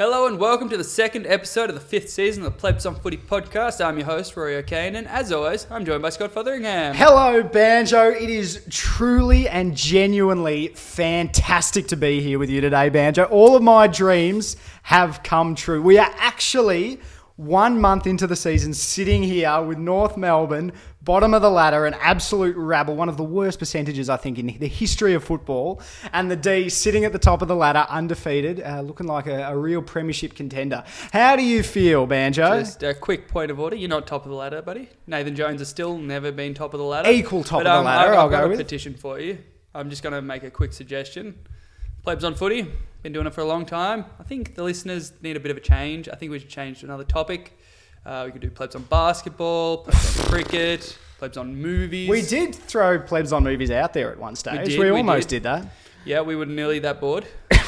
Hello and welcome to the second episode of the fifth season of the Plebs on Footy podcast. I'm your host, Rory O'Kane, and as always, I'm joined by Scott Fotheringham. Hello, Banjo. It is truly and genuinely fantastic to be here with you today, Banjo. All of my dreams have come true. We are actually one month into the season sitting here with North Melbourne, bottom of the ladder, an absolute rabble, one of the worst percentages, I think, in the history of football. And the D sitting at the top of the ladder, undefeated, uh, looking like a, a real premiership contender. How do you feel, Banjo? Just a quick point of order. You're not top of the ladder, buddy. Nathan Jones has still never been top of the ladder. Equal top But, of the um, ladder, I've, I'll I've got go a petition for you. I'm just going to make a quick suggestion. Plebs on Footy, been doing it for a long time. I think the listeners need a bit of a change. I think we should change to another topic. Uh, we could do plebs on basketball, plebs on cricket, plebs on movies. We did throw plebs on movies out there at one stage. We, did, we almost did. did that. Yeah, we were nearly that bored.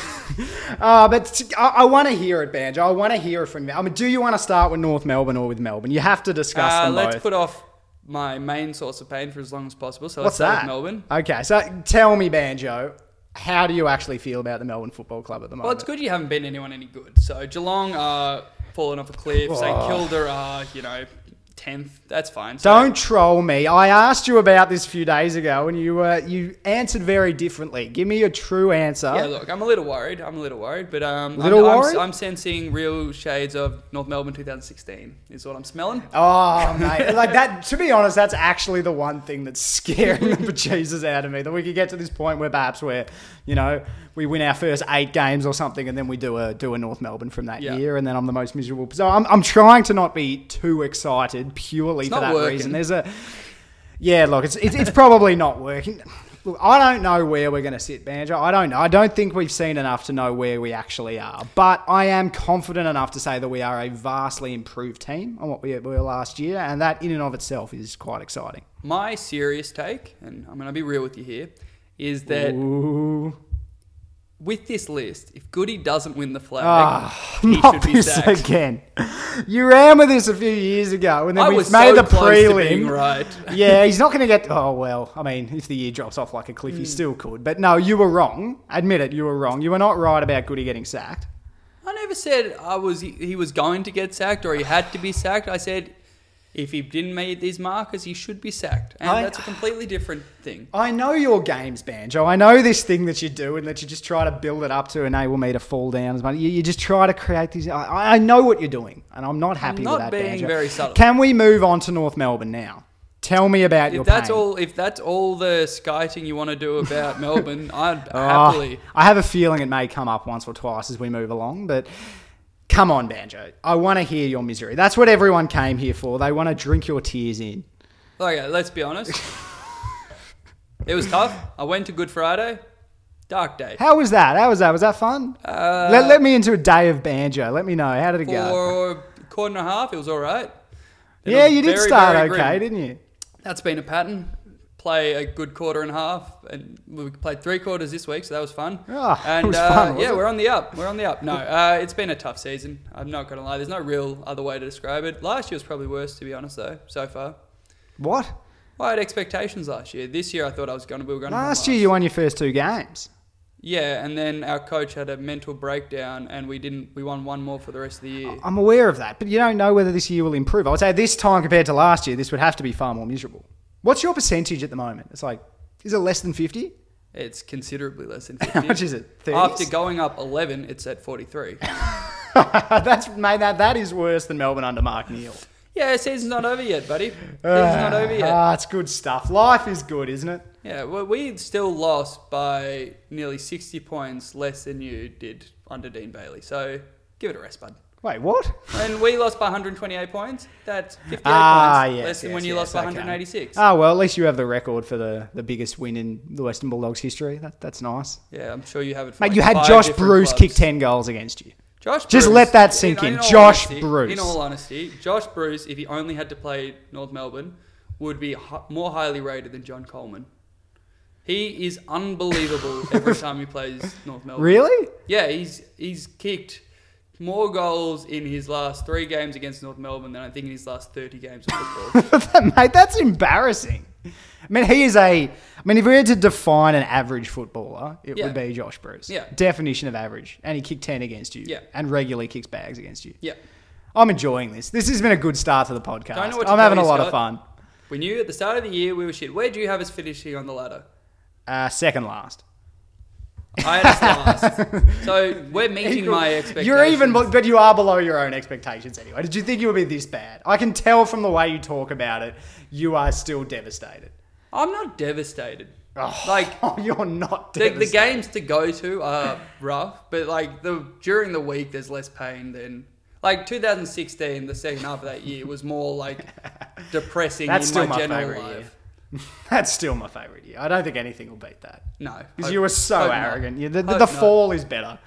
Uh, but t- I, I want to hear it, Banjo. I want to hear it from you. I mean, do you want to start with North Melbourne or with Melbourne? You have to discuss Uh, them let's both. put off my main source of pain for as long as possible. So let's What's start that? with Melbourne. Okay, so tell me, Banjo, how do you actually feel about the Melbourne Football Club at the moment? Well, it's good you haven't beaten anyone any good. So Geelong are falling off a cliff. St. Kilda are, you know, tenth. That's fine. So Don't troll me. I asked you about this a few days ago, and you uh, you answered very differently. Give me a true answer. Yeah, look, I'm a little worried. I'm a little worried, but um, Little I'm, worried? I'm, I'm sensing real shades of North Melbourne 2016. Is what I'm smelling. Oh, mate. Like that, to be honest, that's actually the one thing that's scaring the bejesus out of me. That we could get to this point where perhaps we're, you know, we win our first eight games or something and then we do a do a North Melbourne from that Yeah. year and then I'm the most miserable. So I'm, I'm trying to not be too excited purely It's for not that working. reason. There's a, yeah, look, it's, it's, it's probably not working. Look, I don't know where we're going to sit, Banjo. I don't know. I don't think we've seen enough to know where we actually are. But I am confident enough to say that we are a vastly improved team on what we were last year, and that in and of itself is quite exciting. My serious take, and I'm going to be real with you here, is that Ooh. With this list, if Goody doesn't win the flag, Ah, he not should be this sacked. again. You ran with this a few years ago, and then I we made so the prelim. right. yeah, he's not going to get. Oh well, I mean, if the year drops off like a cliff, Hmm. he still could. But no, you were wrong. Admit it, you were wrong. You were not right about Goody getting sacked. I never said I was he was going to get sacked or he had to be sacked. I said if he didn't meet these markers, he should be sacked, and I- that's a completely different thing. I know your games, Banjo. I know this thing that you do and that you just try to build it up to enable me to fall down as much. You, you just try to create these. I, I know what you're doing, and I'm not happy not with that. being Banjo. very subtle. Can we move on to North Melbourne now? Tell me about your If that's pain. all, if that's all the skiting you want to do about Melbourne, I'd Oh, happily. I have a feeling it may come up once or twice as we move along, but come on, Banjo. I want to hear your misery. That's what everyone came here for. They want to drink your tears in. Okay, let's be honest. it was tough. I went to Good Friday, dark day. How was that? How was that? Was that fun? Uh, let, let me into a day of banjo. Let me know. How did it go? For a quarter and a half, it was all right. It Yeah, was you did very, start very okay, grim. didn't you? That's been a pattern. Play a good quarter and a half, and we played three quarters this week, so that was fun. Ah, it and was uh, fun, yeah, it? we're on the up. We're on the up. No, uh, it's been a tough season. I'm not gonna lie. There's no real other way to describe it. Last year was probably worse, to be honest, though. So far, What? well, I had expectations last year. This year, I thought I was gonna. We were gonna. come Last year you won your first two games. Yeah, and then our coach had a mental breakdown, and we didn't. We won one more for the rest of the year. I'm aware of that, but you don't know whether this year will improve. I would say this time compared to last year, this would have to be far more miserable. What's your percentage at the moment? It's like, is it less than 50? It's considerably less than 50. How 50. much is it? 30s? After going up 11, it's at 43. That's mate, that that is worse than Melbourne under Mark Neeld. Yeah, season's not over yet, buddy. Season's not over yet. Ah, it's good stuff. Life is good, isn't it? Yeah, well, we still lost by nearly 60 points less than you did under Dean Bailey. So give it a rest, bud. Wait, what? And we lost by 128 points. That's 58 Ah, points yes, less than yes, when you yes, lost by okay. 186. Ah, well, at least you have the record for the, the biggest win in the Western Bulldogs history. That, that's nice. Yeah, I'm sure you have it. For Mate, like you had five Josh different Bruce clubs. kick 10 goals against you. Josh Just Bruce- let that sink in. Josh honesty- Bruce. In all honesty, Josh Bruce, if he only had to play North Melbourne, would be hi- more highly rated than John Coleman. He is unbelievable every time he plays North Melbourne. Really? Yeah, he's he's kicked more goals in his last three games against North Melbourne than I think in his last 30 games of football. Mate, that's embarrassing. I mean, he is a. I mean, if we had to define an average footballer, it Yeah. would be Josh Bruce. Yeah. Definition of average, and he kicked ten against you. Yeah. And regularly kicks bags against you. Yeah. I'm enjoying this. This has been a good start to the podcast. Don't know what to I'm having a you, lot of fun. We knew at the start of the year we were shit. Where do you have us finishing on the ladder? Uh, second last. I had us last. So we're meeting my expectations. You're even, but you are below your own expectations anyway. Did you think you would be this bad? I can tell from the way you talk about it, you are still devastated. I'm not devastated. Oh, Like you're not the, devastated. the games to go to are rough, but like the during the week there's less pain than like 2016. The second half of that year was more like depressing That's in still my, my general life. year. That's still my favourite year. I don't think anything will beat that. No, Because you were so hope arrogant. You, the the, the not. fall is better.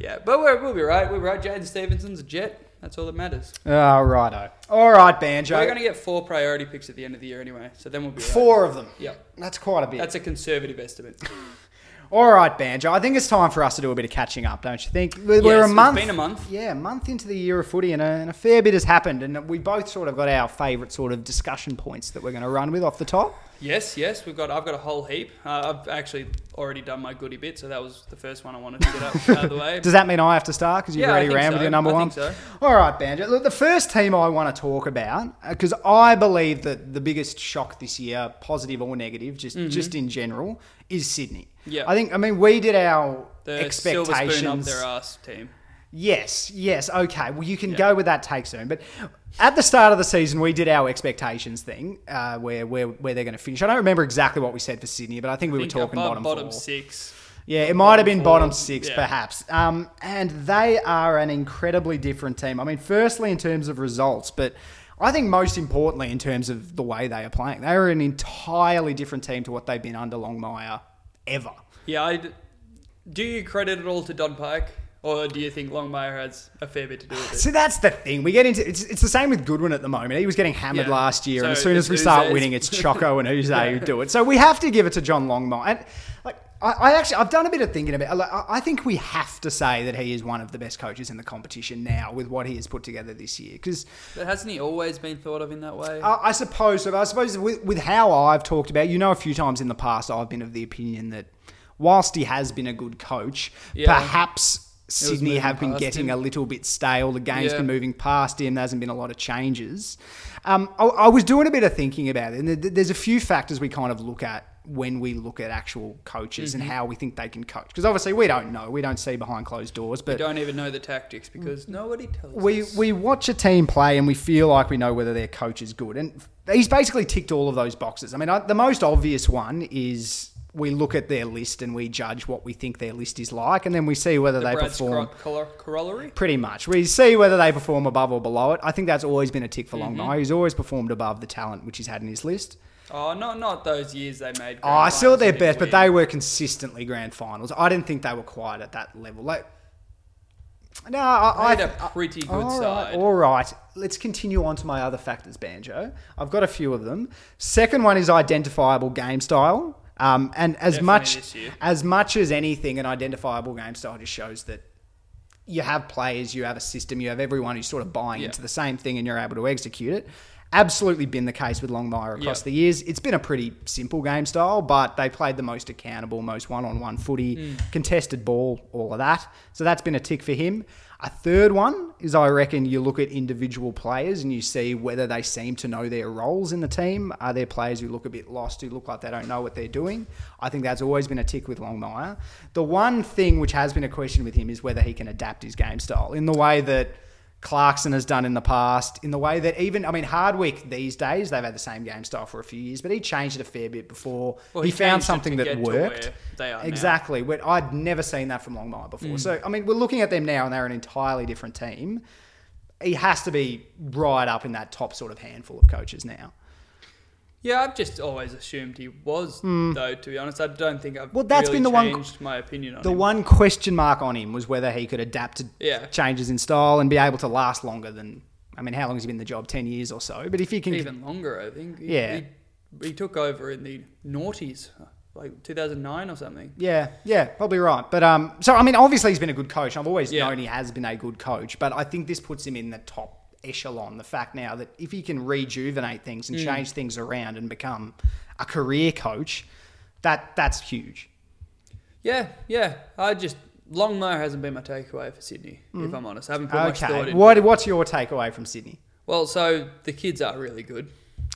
Yeah, but we're, we'll be right. We'll be right. Jaidyn Stephenson's a jet. That's all that matters. Oh, righto. All right, Banjo. We're going to get four priority picks at the end of the year anyway, so then we'll be right. Four of them. Yeah, That's quite a bit. that's a conservative estimate. All right, Banjo. I think it's time for us to do a bit of catching up, don't you think? We're, Yes, a it's month. been a month. Yeah, a month into the year of footy, and a, and a fair bit has happened. And we both sort of got our favourite sort of discussion points that we're going to run with off the top. Yes, yes, we've got. I've got a whole heap. Uh, I've actually already done my goody bit, so that was the first one I wanted to get up out of the way. Does that mean I have to start because you've Yeah, already ran so. with your number I one? think so. All right, Banjo. Look, the first team I want to talk about because I believe that the biggest shock this year, positive or negative, just just in general, is Sydney. Mm-hmm. Yeah. I think. I mean, we did our The silver spoon up their ass team. Yes, yes, okay. Well, you can Yeah. go with that take soon. But at the start of the season, we did our expectations thing, uh, where where where they're going to finish. I don't remember exactly what we said for Sydney, but I think we I were talking bottom, bottom four. six. Yeah, it might have been four, bottom six, yeah. perhaps. Um, and they are an incredibly different team. I mean, firstly in terms of results, but I think most importantly in terms of the way they are playing, they are an entirely different team to what they've been under Longmire ever. Yeah, I d do you credit it all to Don Pyke, or do you think Longmire has a fair bit to do with it? So that's the thing. We get into it's, it's the same with Goodwin at the moment. He was getting hammered Yeah. last year, and So as soon as it's we start Yze's. winning, it's Choco and Uze who do it. So we have to give it to John Longmire. And like I, I actually I've done a bit of thinking about. Like, I I think we have to say that he is one of the best coaches in the competition now with what he has put together this year. Because But hasn't he always been thought of in that way? I, I suppose, I suppose with, with how I've talked about, you know, a few times in the past, I've been of the opinion that whilst he has been a good coach, Yeah. perhaps Sydney have been getting him. a little bit stale. The game's Yeah. been moving past him. There hasn't been a lot of changes. Um, I, I was doing a bit of thinking about it, and there's a few factors we kind of look at when we look at actual coaches Mm-hmm. and how we think they can coach. Because obviously we don't know, we don't see behind closed doors, but we don't even know the tactics because nobody tells we us. we watch a team play and we feel like we know whether their coach is good, and he's basically ticked all of those boxes. I mean, I, the most obvious one is we look at their list and we judge what we think their list is like, and then we see whether the they Brad perform. Color- corollary. Pretty much, we see whether they perform above or below it. I think that's always been a tick for Mm-hmm. Longmire. He's always performed above the talent which he's had in his list. Oh, not not those years they made. Oh, I still at their best, but they were consistently grand finals. I didn't think they were quite at that level. Like, no, I, They had a pretty good all right, side. all right. Let's continue on to my other factors, Banjo. I've got a few of them. Second one is identifiable game style. Um, and as Definitely much as much as anything, an identifiable game style just shows that you have players, you have a system, you have everyone who's sort of buying Yeah. into the same thing, and you're able to execute it. Absolutely been the case with Longmire across Yep. the years. It's been a pretty simple game style, but they played the most accountable, most one-on-one footy, Mm. contested ball, all of that. So that's been a tick for him. A third one is I reckon you look at individual players and you see whether they seem to know their roles in the team. Are there players who look a bit lost, who look like they don't know what they're doing? I think that's always been a tick with Longmire. The one thing which has been a question with him is whether he can adapt his game style in the way that Clarkson has done in the past, in the way that even, I mean, Hardwick these days, they've had the same game style for a few years, but he changed it a fair bit before Well, he, he found something that worked. where they are now. Mm. exactly. I'd never seen that from Longmire before. So, I mean, we're looking at them now and they're an entirely different team. He has to be right up in that top sort of handful of coaches now. Yeah, I've just always assumed he was, though. To be honest, I don't think I've. Well, that's really been the one- my opinion on him. The him. one question mark on him was whether he could adapt to Yeah. changes in style and be able to last longer than, I mean, how long has he been in the job? 10 years or so. But if he can Even longer, I think. He, Yeah. He, he took over in the noughties, like 2009 or something. Yeah, yeah, probably right. But um, so I mean, obviously he's been a good coach. I've always Yeah. known he has been a good coach, but I think this puts him in the top echelon. The fact now that if he can rejuvenate things Mm. and change things around and become a career coach, that that's huge. Yeah, yeah. I just Longmire hasn't been my takeaway for Sydney. If I'm honest, I haven't put much thought Mm. Okay, into what what's your takeaway from Sydney? Well, so the kids are really good.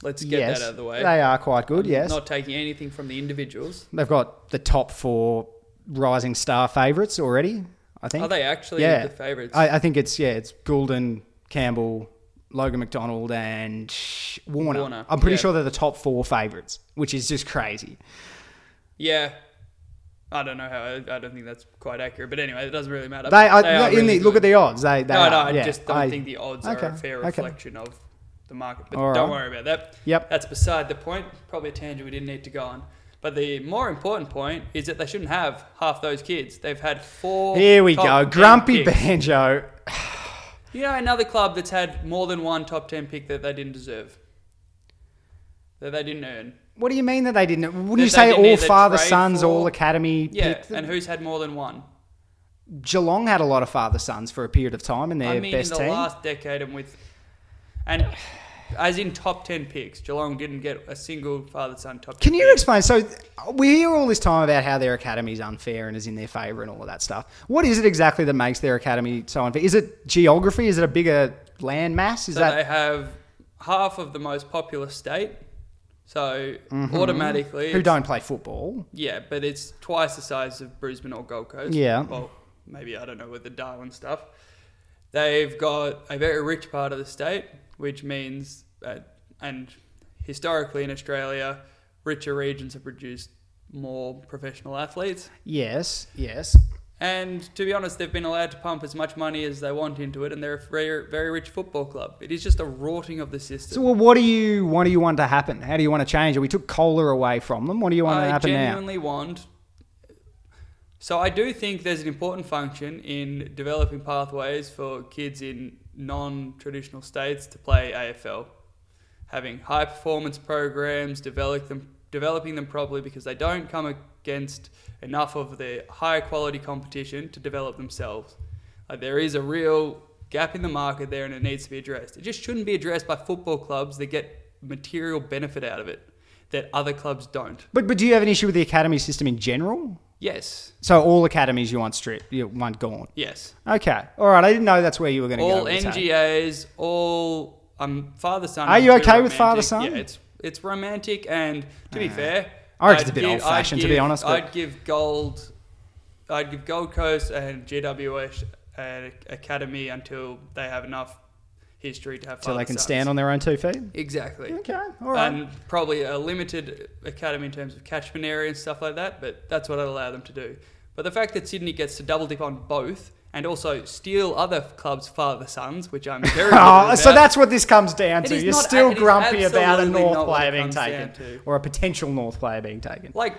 Let's get yes, that out of the way. they are quite good. Yes, Not taking anything from the individuals. they've got the top four rising star favourites already. I think. Are they actually Yeah. the favourites? I, I think it's yeah, it's Gulden, Campbell, Logan McDonald, and Warner. Warner, I'm pretty yeah. sure they're the top four favourites, which is just crazy. yeah. I don't know how. I, I don't think that's quite accurate. But anyway, it doesn't really matter. They, I, are in really the, look at the odds. They, they No, are, no, I yeah, just don't I- think the odds Okay, are a fair okay. reflection of the market. But All don't right. worry about that. Yep. That's beside the point. Probably a tangent we didn't need to go on. But the more important point is that they shouldn't have half those kids. They've had four. Here we go. Grumpy. Banjo. You know another club that's had more than one top ten pick that they didn't deserve. That they didn't earn. What do you mean that they didn't? Wouldn't you say all father sons, for- all academy Yeah, and who's had more than one? Geelong had a lot of father sons for a period of time in their I mean, best in the team. last decade, and with, and as in top ten picks, Geelong didn't get a single father-son top. 10 Can you pick. explain? So we hear all this time about how their academy is unfair and is in their favour and all of that stuff. What is it exactly that makes their academy so unfair? Is it geography? Is it a bigger land mass? Is So that they have half of the most populous state, so automatically, Mm-hmm. who don't play football? Yeah, but it's twice the size of Brisbane or Gold Coast. Yeah. Well, maybe I don't know with the Darwin stuff. They've got a very rich part of the state, which means, uh, and historically in Australia, richer regions have produced more professional athletes. Yes, yes. And to be honest, they've been allowed to pump as much money as they want into it, and they're a very, very rich football club. It is just a rotting of the system. So well, what do you what do you want to happen? How do you want to change it? We took Kohler away from them. What do you want to happen now? I genuinely want. So I do think there's an important function in developing pathways for kids in non-traditional states to play AFL, having high performance programs, develop them, developing them properly because they don't come against enough of the high quality competition to develop themselves. Like there is a real gap in the market there, and it needs to be addressed. It just shouldn't be addressed by football clubs that get material benefit out of it that other clubs don't. But but do you have an issue with the academy system in general? Yes. So all academies you want stripped, you want gone. Yes. Okay, all right. I didn't know that's where you were going to go. All with this, hey? NGAs, all um father son. Are you okay with father-son? Yeah, it's it's romantic and to be fair, I reckon it's I'd a bit give- old-fashioned, to be honest, but- I'd give gold. I'd give Gold Coast and GWS an academy until they have enough history to have. So they can father-sons. stand on their own two feet. Exactly. Okay, all right. And probably a limited academy in terms of catchment area and stuff like that, but that's what I'd allow them to do. But the fact that Sydney gets to double dip on both and also steal other clubs' father sons, which I'm very Oh, so that's what this comes down to. You're not- still grumpy about a North player being taken or a potential North player being taken. like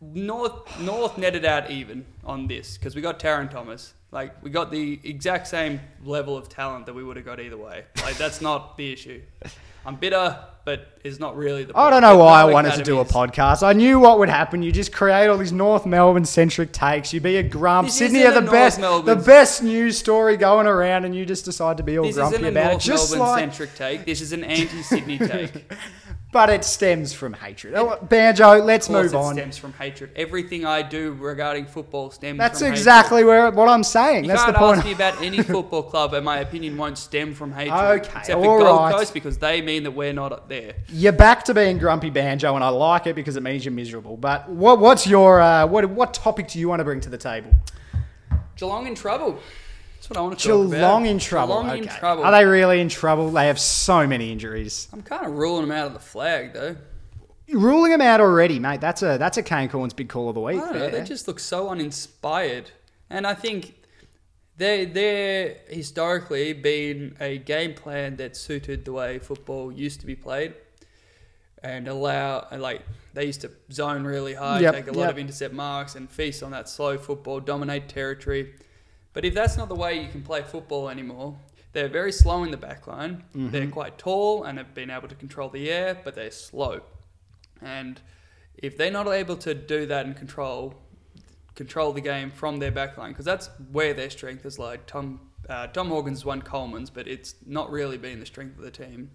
North North netted out even on this because we got Tarryn Thomas. Like we got the exact same level of talent that we would have got either way. Like that's not the issue. I'm bitter, but it's not really the. I don't know why I wanted to do a podcast. I knew what would happen. You just create all these North Melbourne centric takes. You be a grump. This Sydney are the North best, the best news story going around, and you just decide to be all This grumpy about North it. Just Melbourne like, centric take. This is an anti-Sydney take. But it stems from hatred. Oh, Banjo, let's move it on. stems from hatred. Everything I do regarding football stems from. That's from exactly where what I'm saying. You That's can't point. ask me about any football club, and my opinion won't stem from hatred. Okay, except for all Gold right. Coast because they mean that we're not up there. You're back to being grumpy banjo, and I like it because it means you're miserable. But what, what's your uh, what what topic do you want to bring to the table? Geelong in trouble. That's what I want to talk about. Geelong in trouble. Geelong in trouble. Are they really in trouble? They have so many injuries. I'm kind of ruling them out of the flag though. Ruling them out already, mate. That's a that's a Kane Cornes big call of the I week. don't know. They just look so uninspired, and I think they they're historically been a game plan that suited the way football used to be played, and allow like they used to zone really high, Yep, take a lot yep. of intercept marks, and feast on that slow football, dominate territory. But if that's not the way you can play football anymore, they're very slow in the back line. Mm-hmm. They're quite tall and have been able to control the air, but they're slow. And if they're not able to do that and control control the game from their back line, because that's where their strength is like. Tom Uh, Tom Morgan's won Coleman's, but it's not really been the strength of the team.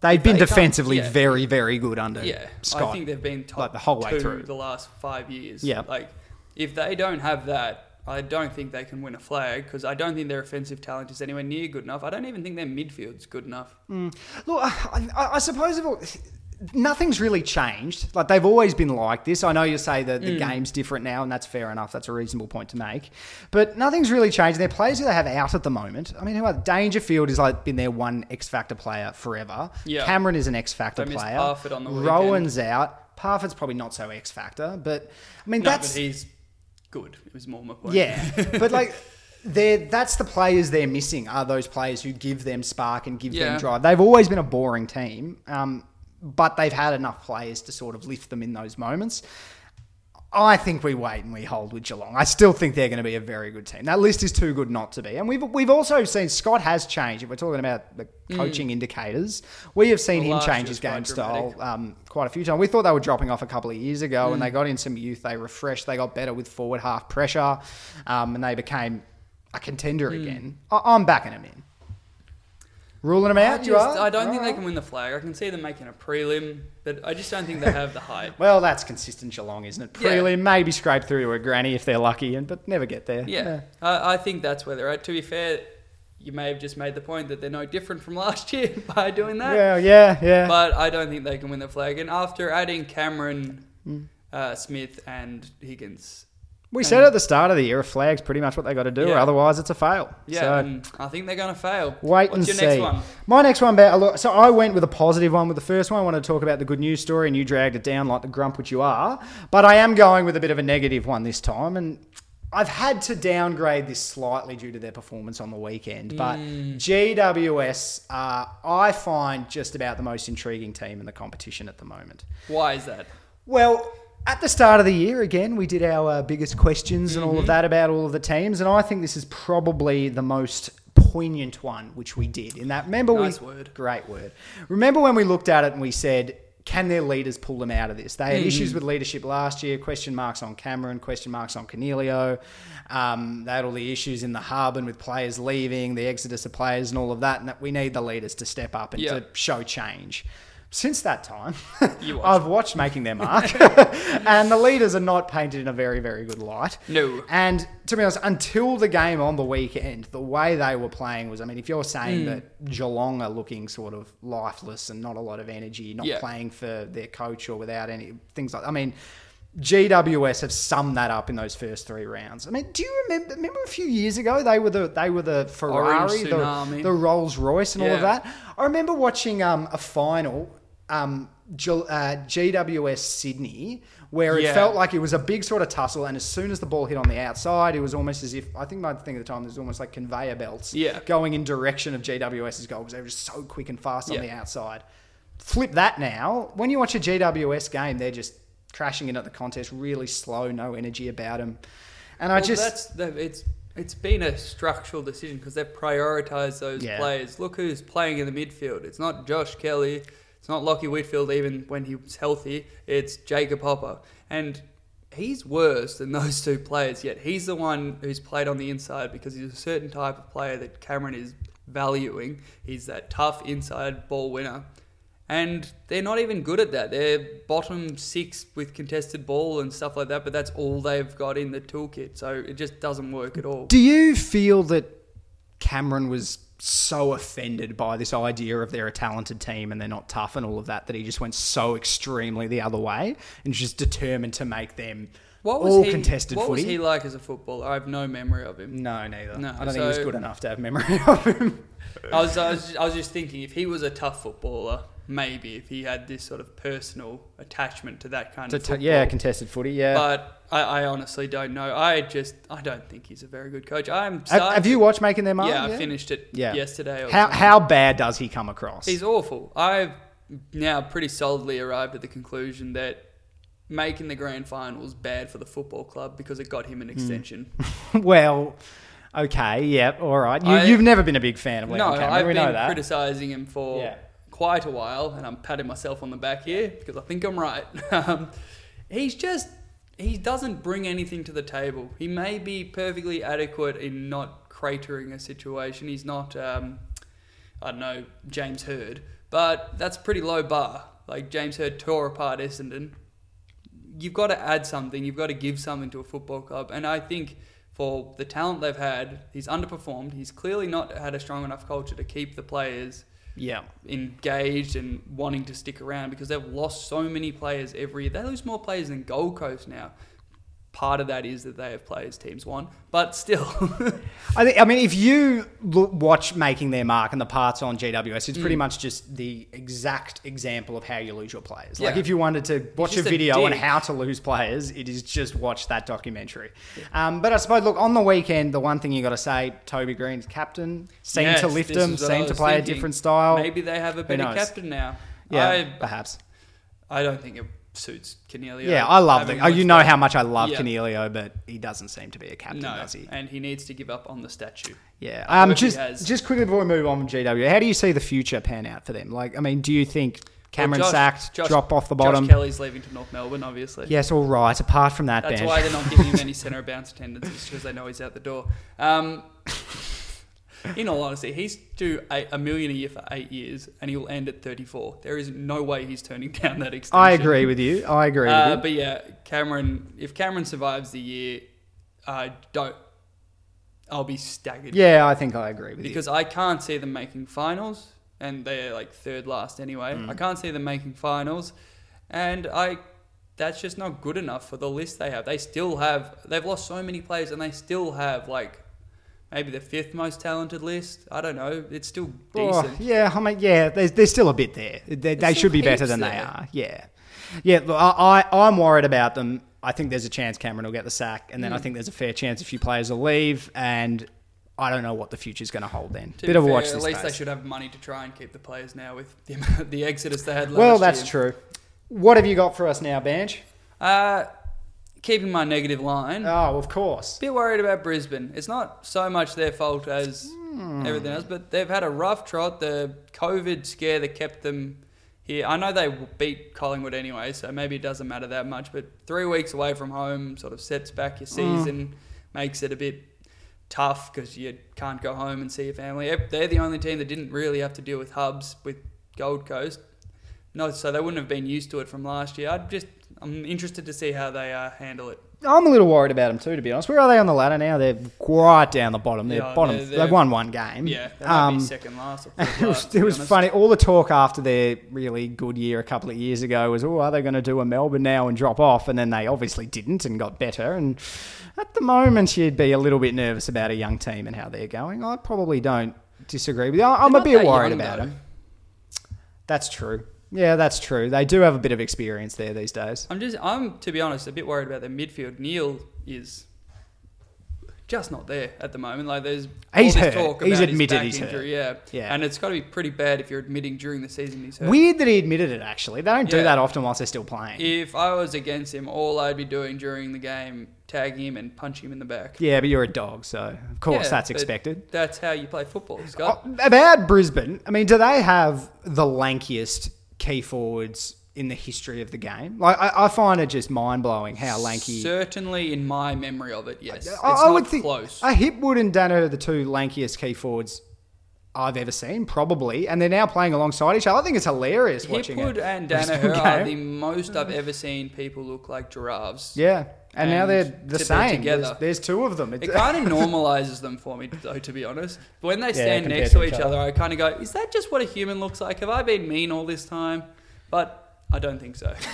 They've been they defensively yeah. very, very good under Yeah, Scott. I think they've been top like the whole way through. the last five years. Yeah. like if they don't have that, I don't think they can win a flag because I don't think their offensive talent is anywhere near good enough. I don't even think their midfield's good enough. Look, I, I, I suppose if it- nothing's really changed. Like they've always been like this. I know you say that Mm. the game's different now, and that's fair enough. That's a reasonable point to make. But nothing's really changed. Their players who they have out at the moment. I mean, who are Dangerfield has like been their one X Factor player forever. Yeah. Cameron is an X Factor player. On the weekend. Rohan's out. Parfitt's probably not so X Factor, but I mean No, that's but he's good. It was more my point. yeah, but like. They're, that's the players they're missing are those players who give them spark and give Yeah. them drive. They've always been a boring team, um, but they've had enough players to sort of lift them in those moments. I think we wait and we hold with Geelong. I still think they're going to be a very good team. That list is too good not to be. And we've we've also seen Scott has changed. If we're talking about the coaching indicators, we have seen Well, him change his game style um, quite a few times. We thought they were dropping off a couple of years ago, and they got in some youth. They refreshed. They got better with forward half pressure, um, and they became a contender again. I, I'm backing them in. Ruling them I, out, just, you are. I don't think they can win the flag. I can see them making a prelim, but I just don't think they have the height. Well, that's consistent Geelong, isn't it? Yeah. Prelim, maybe scrape through to a granny if they're lucky, and but never get there. Yeah, I, I think that's where they're at. To be fair, you may have just made the point that they're no different from last year by doing that. Well, yeah, yeah. But I don't think they can win the flag. And after adding Cameron, Hmm. uh, Smith, and Higgins, we said at the start of the year, a flag's pretty much what they got to do, or otherwise it's a fail. yeah, So, I think they're going to fail. Wait What's and your see. next one? My next one, about look, so I went with a positive one with the first one. I wanted to talk about the good news story, and you dragged it down like the grump which you are. But I am going with a bit of a negative one this time, and I've had to downgrade this slightly due to their performance on the weekend. But Hmm. GWS, uh, I find just about the most intriguing team in the competition at the moment. Why is that? Well, at the start of the year, again, we did our uh, biggest questions and all Mm-hmm. of that about all of the teams, and I think this is probably the most poignant one which we did. In that, remember Nice we word. great word. Remember when we looked at it and we said. Can their leaders pull them out of this? They had Mm-hmm. issues with leadership last year. Question marks on Cameron. Question marks on Coniglio. Um, they had all the issues in the hub and with players leaving, the exodus of players, and all of that. And that we need the leaders to step up and Yeah. to show change. Since that time. I've watched Making Their Mark, and the leaders are not painted in a very, very good light. No. And to be honest, until the game on the weekend, the way they were playing was, I mean, if you're saying Hmm. that Geelong are looking sort of lifeless and not a lot of energy, not Yeah. playing for their coach or without any things like, I mean. GWS have summed that up in those first three rounds. I mean, do you remember? Remember a few years ago they were the they were the Ferrari, the, the Rolls Royce, and all of that. I remember watching um, a final, um, G- uh, GWS Sydney, where it Yeah. felt like it was a big sort of tussle, and as soon as the ball hit on the outside, it was almost as if I think my thing at the time was almost like conveyor belts, Yeah. going in direction of GWS's goal because they were just so quick and fast on the outside. Flip that now. When you watch a GWS game, they're just crashing in at the contest, really slow, no energy about them. And I just that's the, it's it's been a structural decision because they've prioritised those Yeah. players. Look who's playing in the midfield. It's not Josh Kelly. It's not Lachie Whitfield even when he was healthy. It's Jacob Hopper, and he's worse than those two players. Yet he's the one who's played on the inside because he's a certain type of player that Cameron is valuing. He's that tough inside ball winner. And they're not even good at that. They're bottom six with contested ball and stuff like that, but that's all they've got in the toolkit. So it just doesn't work at all. Do you feel that Cameron was so offended by this idea of they're a talented team and they're not tough and all of that that he just went so extremely the other way and just determined to make them What was all he, contested what footy? was he like as a footballer? I have no memory of him. No, neither. No, I don't think he was good enough to have memory of him. I was, I was, I was just thinking if he was a tough footballer, maybe if he had this sort of personal attachment to that kind To of t- yeah, contested footy. Yeah. But I, I honestly don't know. I just I don't think he's a very good coach. I'm have, have you watched Making Their Mark? Yeah, I finished it Yeah. yesterday. Or How something. how bad does he come across? He's awful. I've now pretty solidly arrived at the conclusion that making the grand final was bad for the football club because it got him Hmm. an extension. well, okay, yeah, all right. You, you've never been a big fan of Leon no, Cameron. I've we been criticising him for Yeah. quite a while, and I'm patting myself on the back here because I think I'm right. um, he's just he doesn't bring anything to the table. He may be perfectly adequate in not cratering a situation. He's not, um, I don't know, James Hird, but that's pretty low bar. Like James Hird tore apart Essendon. You've got to add something. You've got to give something to a football club, and I think for the talent they've had, he's underperformed. He's clearly not had a strong enough culture to keep the players Yeah. engaged and wanting to stick around because they've lost so many players every year. They lose more players than Gold Coast now. Part of that is that they have players teams won, but still, I, think, I mean, if you look, watch Making Their Mark and the parts on GWS, it's Mm. pretty much just the exact example of how you lose your players. Like, if you wanted to watch a just a video on how to lose players, it is just watch that documentary. Um, but I suppose, look, on the weekend, the one thing you got to say, Toby Greene's captain seemed Yes, to lift this them, is what I seemed to play a different style. maybe they have a better captain now. yeah, I, perhaps. I don't think it suits Coniglio. Yeah, I love the. Oh, you know how much I love Yeah. Coniglio, but he doesn't seem to be a captain, No, does he? and he needs to give up on the statue. Yeah. I Um, just has. just quickly before we move on from GW, how do you see the future pan out for them? Like, I mean, do you think Cameron Well, Josh- sacked, Josh- drop off the bottom? Josh Kelly's leaving to North Melbourne, obviously. Yes, all right. Apart from that, That's Ben. why they're not giving him any centre of bounce attendance. Because they know he's out the door. Um, in all honesty, he's due a, a million a year for eight years, and he will end at 34. There is no way he's turning down that extension. I agree with you. I agree Uh, with you. but yeah, Cameron. If Cameron survives the year, I don't. I'll be staggered Yeah, I think I agree with you. because I can't see them making finals, and they're like third last anyway. Mm. I can't see them making finals, and I. That's just not good enough for the list they have. They still have. They've lost so many players, and they still have like maybe the fifth most talented list. I don't know. It's still. Oh, decent. yeah, I mean, yeah, there's, there's still a bit there. They, they should be better than they are. Yeah. Yeah, look, I, I, I'm worried about them. I think there's a chance Cameron will get the sack, and then I Mm. think there's a fair chance a few players will leave, and I don't know what the future's going to hold then. To Bit of a watch At least space. they should have money to try and keep the players now with the the exodus they had last Well, that's year. true. What have you got for us now, Banch? Uh, keeping my negative line. Oh, of course. bit worried about Brisbane. It's not so much their fault as Hmm. everything else, but they've had a rough trot. The COVID scare that kept them here. I know they beat Collingwood anyway, so maybe it doesn't matter that much. But three weeks away from home sort of sets back your Hmm. season, makes it a bit tough because you can't go home and see your family. They're the only team that didn't really have to deal with hubs with Gold Coast. No, so they wouldn't have been used to it from last year. I'd just, I'm interested to see how they uh, handle it. I'm a little worried about them too, to be honest. Where are they on the ladder now? They're right down the bottom. They're Yeah, bottom. they're- They've won one game. Yeah, they might Um, be second last or third it was, last. to it be was honest. funny. All the talk after their really good year a couple of years ago was, oh, are they going to do a Melbourne now and drop off? And then they obviously didn't and got better. And at the moment, you'd be a little bit nervous about a young team and how they're going. I probably don't disagree with you. I- I'm They're a not bit that worried young, about though. them. That's true. Yeah, that's true. They do have a bit of experience there these days. I'm just, I'm to be honest, a bit worried about their midfield. Neale is just not there at the moment. Like there's He's hurt. talk He's admitted his he's back hurt. yeah, Yeah. and it's got to be pretty bad if you're admitting during the season he's hurt. Weird that he admitted it, actually. They don't do Yeah. that often whilst they're still playing. If I was against him, all I'd be doing during the game, tagging him and punching him in the back. Yeah, but you're a dog, so of course Yeah, that's expected. That's how you play football, Scott. Oh, about Brisbane, I mean, do they have the lankiest key forwards in the history of the game? Like, I, I find it just mind blowing how lanky. Certainly, in my memory of it, yes, it's I, I would think close. Are Hipwood and Dano are the two lankiest key forwards I've ever seen? Probably, and they're now playing alongside each other. I think it's hilarious watching Hipwood it. and Daniher are the most I've ever seen people look like giraffes. Yeah, and, now they're the same. together. There's, there's two of them. It kind of normalizes them for me, though, to be honest. But when they stand compared next to to each each other. other, I kind of go, is that just what a human looks like? Have I been mean all this time? But I don't think so.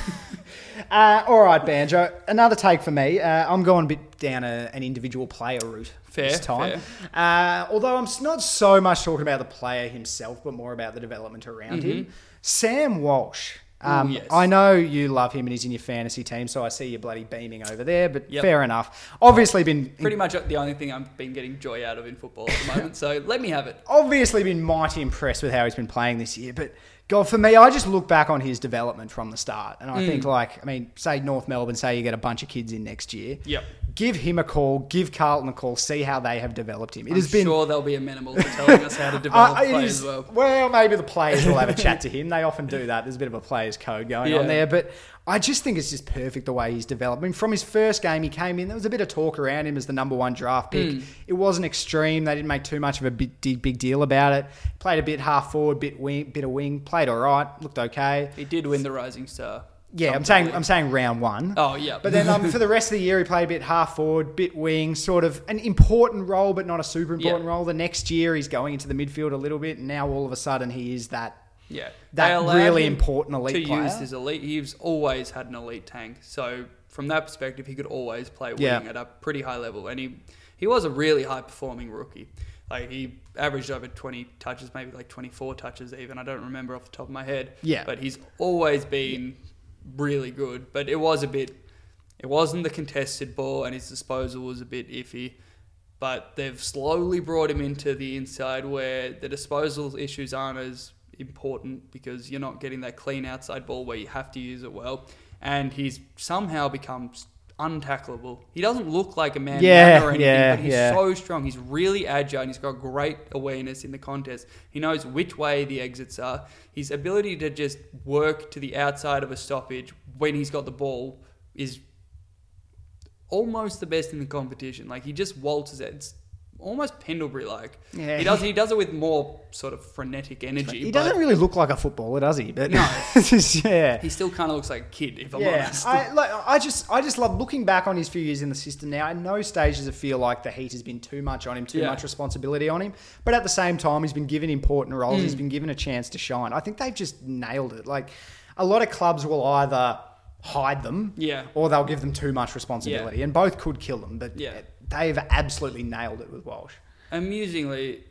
Uh, all right, Banjo. Another take for me. Uh, I'm going a bit down a, an individual player route Fair, this time. Uh, although I'm not so much talking about the player himself, but more about the development around him. Sam Walsh. Um, Ooh, yes. I know you love him and he's in your fantasy team, so I see you bloody beaming over there. But Yep. fair enough. Obviously been Pretty much the only thing I've been getting joy out of in football at the moment. So let me have it. obviously been mighty impressed with how he's been playing this year. But God, for me, I just look back on his development from the start, and I Mm. think like, I mean, say North Melbourne, say you get a bunch of kids in next year. Yep. Give him a call. Give Carlton a call. See how they have developed him. It I'm has been. sure they'll be amenable to telling us how to develop Uh, players is- as well. maybe the players will have a chat to him. They often do that. There's a bit of a players' code going on there. But I just think it's just perfect the way he's developed. I mean, from his first game, he came in. There was a bit of talk around him as the number one draft pick. Hmm. It wasn't extreme. They didn't make too much of a big, big deal about it. Played a bit half forward, bit wing, bit of wing. Played all right. Looked okay. He did win the Rising Star. Yeah, I'm saying I'm saying round one. Oh yeah, But then um, for the rest of the year, he played a bit half forward, bit wing, sort of an important role, but not a super important Yeah. role. The next year, he's going into the midfield a little bit, and now all of a sudden, he is that yeah, that really important elite to player. use his elite. He's always had an elite tank, so from that perspective, he could always play wing Yeah. at a pretty high level, and he he was a really high performing rookie. Like he averaged over twenty touches, maybe like twenty four touches even. I don't remember off the top of my head. Yeah. but he's always been really good. But it was a bit. It wasn't the contested ball, and his disposal was a bit iffy. But they've slowly brought him into the inside where the disposal issues aren't as important because you're not getting that clean outside ball where you have to use it well. And he's somehow become untackleable. He doesn't look like a man Yeah, or anything, yeah, but he's yeah. so strong. He's really agile and he's got great awareness in the contest. He knows which way the exits are. His ability to just work to the outside of a stoppage when he's got the ball is almost the best in the competition. Like he just waltzes it. It's almost Pendlebury like. Yeah. He does he does it with more sort of frenetic energy. He doesn't really look like a footballer, does he? But No. just- yeah. He still kind of looks like a kid, if I'm yeah, honest. I, like, I just, I just love looking back on his few years in the system. Now, at no stage does it feel like the heat has been too much on him, too Yeah. much responsibility on him. But at the same time, he's been given important roles. Mm. He's been given a chance to shine. I think they've just nailed it. Like a lot of clubs will either hide them, Yeah. or they'll give them too much responsibility, and both could kill them. But Yeah. They've absolutely nailed it with Walsh. Amusingly,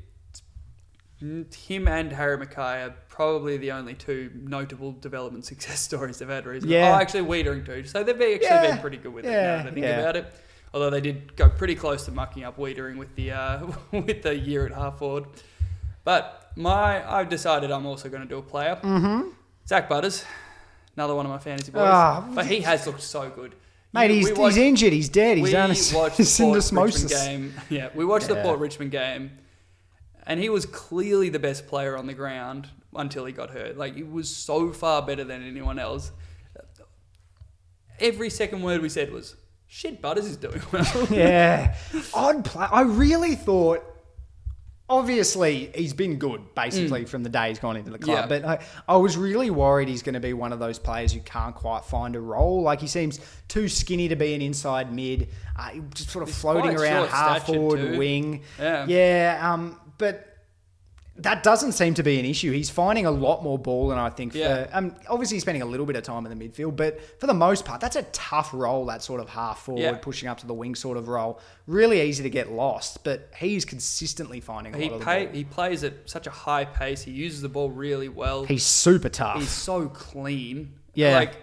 him and Harry McKay are probably the only two notable development success stories they've had recently. Yeah. Oh, actually, Weitering too. So they've actually Yeah. been pretty good with it Yeah, now that I think yeah. about it. Although they did go pretty close to mucking up Weitering with the uh, with the year at half forward. But my, I've decided I'm also going to do a player. Mm-hmm. Zak Butters, another one of my fantasy boys. Ah, but he has looked so good. Mate, he's, we he's injured. He's dead. He's done a watched the Port Richmond syndesmosis. game. Yeah, we watched the Port Richmond game, and he was clearly the best player on the ground until he got hurt. Like he was so far better than anyone else. Every second word we said was, "Shit, Butters is doing well." yeah, odd play. I really thought. Obviously, he's been good basically from the day he's gone into the club. Mm. Yeah. But I, I was really worried he's going to be one of those players who can't quite find a role. Like he seems too skinny to be an inside mid, uh, just sort of He's floating around half forward, too. wing. Yeah. yeah. Um, but that doesn't seem to be an issue. He's finding a lot more ball than I think. Yeah. For, um, obviously, he's spending a little bit of time in the midfield, but for the most part, that's a tough role. That sort of half forward, Yeah. pushing up to the wing sort of role. Really easy to get lost, but he's consistently finding a he lot of pay, he plays at such a high pace. He uses the ball really well. He's super tough. He's so clean. Yeah. Like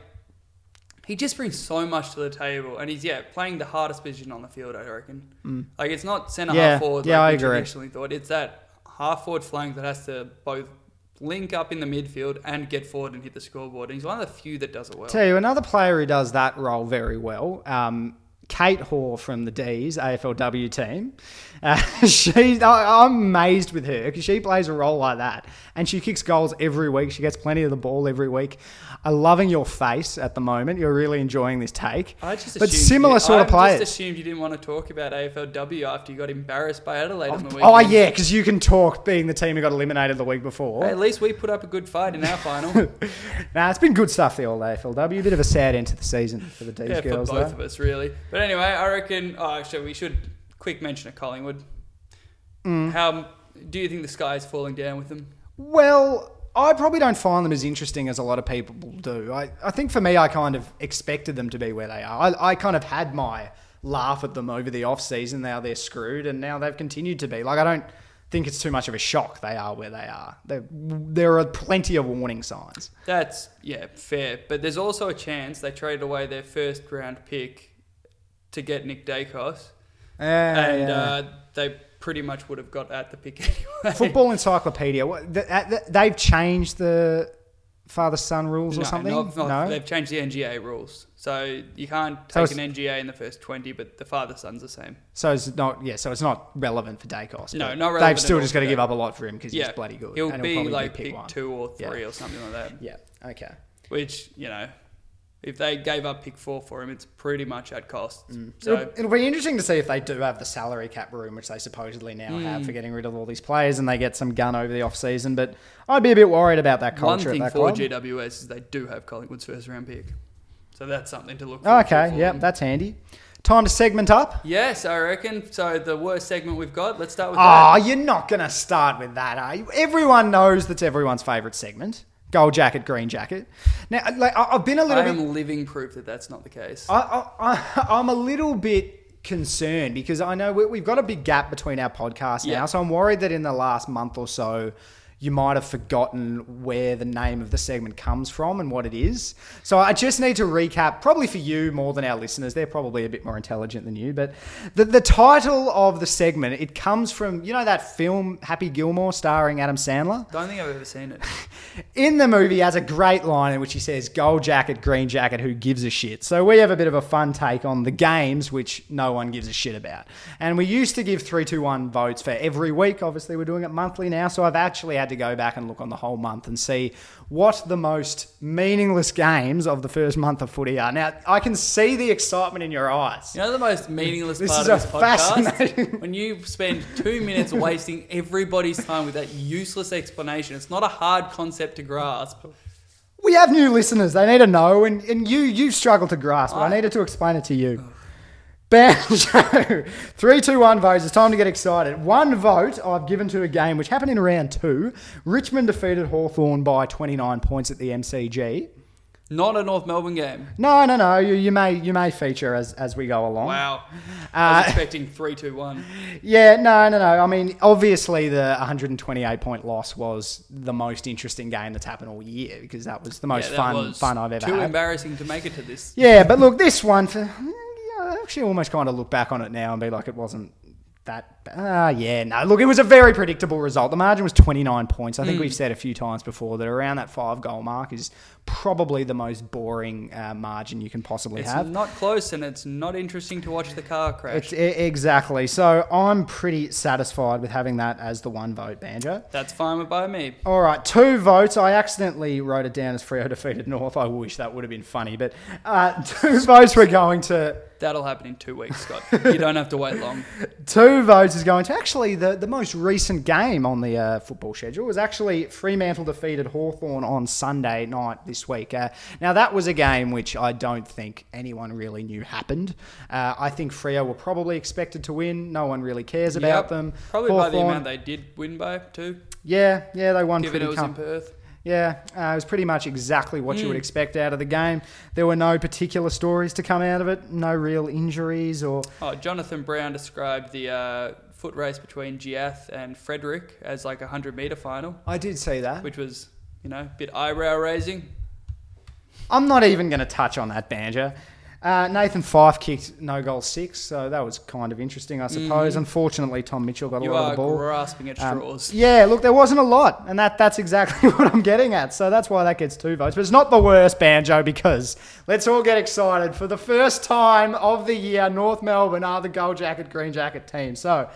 he just brings so much to the table, and he's yeah playing the hardest position on the field. I reckon. Like it's not centre Mm. Yeah, half forward yeah, like I we agree. traditionally thought. It's that half forward flank that has to both link up in the midfield and get forward and hit the scoreboard. And he's one of the few that does it well. Tell you another player who does that role very well. Um, Kate Hore from the D's AFLW team. Uh, she, I, I'm amazed with her because she plays a role like that, and she kicks goals every week. She gets plenty of the ball every week. I'm loving your face at the moment. You're really enjoying this take. I just but similar you, sort of I players. just assumed you didn't want to talk about AFLW after you got embarrassed by Adelaide on the weekend. Oh yeah, because you can talk being the team who got eliminated the week before. Hey, at least we put up a good fight in our final. Nah, it's been good stuff the old AFLW. A Bit of a sad end to the season for the D's yeah, for girls both though. of us, really. But anyway, I reckon. Oh, actually, we should quick mention of Collingwood. Mm. How do you think the sky is falling down with them? Well, I probably don't find them as interesting as a lot of people do. I, I think for me, I kind of expected them to be where they are. I, I kind of had my laugh at them over the off season. Now they're screwed, and now they've continued to be. Like I don't think it's too much of a shock they are where they are. There, there are plenty of warning signs. That's yeah, fair. But there's also a chance they traded away their first round pick to get Nick Daicos, and uh, they pretty much would have got at the pick anyway. Football Encyclopedia. What, th- th- they've changed the father son rules or No, something. not- not- no, they've changed the NGA rules, so you can't take it's- an NGA in the first twenty, but the father son's the same. so it's not. Yeah, so it's not relevant for Dacos. No, not relevant They've still just got to give up a lot for him because Yeah, he's bloody good. He'll and be probably like pick pick two or Yeah. three or something like that. Yeah. Okay. Which you know, If they gave up pick four for him, it's pretty much at cost. it'll, So it'll be interesting to see if they do have the salary cap room, which they supposedly now Hmm. have for getting rid of all these players, and they get some gun over the off season. But I'd be a bit worried about that culture. one thing for club. GWS is they do have Collingwood's first round pick. So that's something to look forward okay, for yep, that's handy. Time to segment up. Yes, I reckon. So the worst segment we've got. Let's start with Oh, that. you're not going to start with that, are you? Everyone knows that's everyone's favourite segment. Gold jacket, green jacket. Now, like I- I've been a little I bit. am living proof that that's not the case. I, I, I, I'm a little bit concerned because I know we, we've got a big gap between our podcasts now, so I'm worried that in the last month or so. You might have forgotten where the name of the segment comes from and what it is. So I just need to recap, probably for you more than our listeners. They're probably a bit more intelligent than you. But the, the title of the segment, it comes from, you know, that film Happy Gilmore starring Adam Sandler? Don't think I've ever seen it. in the movie has a great line in which he says gold jacket green jacket who gives a shit so we have a bit of a fun take on the games which no one gives a shit about and we used to give 321 votes for every week obviously we're doing it monthly now so i've actually had to go back and look on the whole month and see what the most meaningless games of the first month of footy are now i can see the excitement in your eyes You know the most meaningless This part is of a this podcast? When you spend two minutes wasting everybody's time with that useless explanation. It's not a hard concept to grasp. we have new listeners they need to know and, and you you struggle to grasp it i I- needed to explain it to you Banjo. Three, two, one votes. It's time to get excited. One vote I've given to a game which happened in round two. Richmond defeated Hawthorn by 29 points at the MCG. Not a North Melbourne game. No, no, no. You, you may you may feature as, as we go along. Wow. I was Uh, expecting 3 2 1. Yeah, no, no, no. I mean, obviously the 128 point loss was the most interesting game that's happened all year because that was the most Yeah, that fun was fun I've ever had. Too had. embarrassing to make it to this. Yeah, but look, this one for yeah, I actually almost kind of look back on it now and be like, it wasn't that. Ah, yeah, no. Look, it was a very predictable result. The margin was 29 points. I think Hmm. we've said a few times before that around that five goal mark is probably the most boring uh, margin you can possibly It's have. not close and it's not interesting to watch the car crash. It's, e- exactly. So I'm pretty satisfied with having that as the one vote, Banjo. That's fine by me. All right, two votes. I accidentally wrote it down as Freo defeated North. I wish that would have been funny, but uh, two votes were going to That'll happen in two weeks, Scott. you don't have to wait long. Two votes is going to actually the, the most recent game on the uh, football schedule was actually Fremantle defeated Hawthorn on Sunday night this week. Uh, now, that was a game which I don't think anyone really knew happened. Uh, I think Freo were probably expected to win. No one really cares about Yep. them. Probably by the Hawthorn- amount they did win by, too. Yeah, yeah, they won Given pretty it was com- in Perth. Yeah, uh, it was pretty much exactly what you would Mm. expect out of the game. There were no particular stories to come out of it, no real injuries or Oh, Jonathan Brown described the uh, foot race between Jiath and Frederick as like a 100 metre final, I did see that. which was, you know, a bit eyebrow raising. I'm not even going to touch on that banjo. Uh, Nathan Fyfe kicked no goal six, so that was kind of interesting, I suppose. Unfortunately, Tom Mitchell got a. You lot of the ball. grasping at Um, straws. yeah, look, there wasn't a lot, and that that's exactly what I'm getting at. So that's why that gets two votes. But it's not the worst banjo because let's all get excited for the first time of the year. North Melbourne are the gold jacket, green jacket team. So.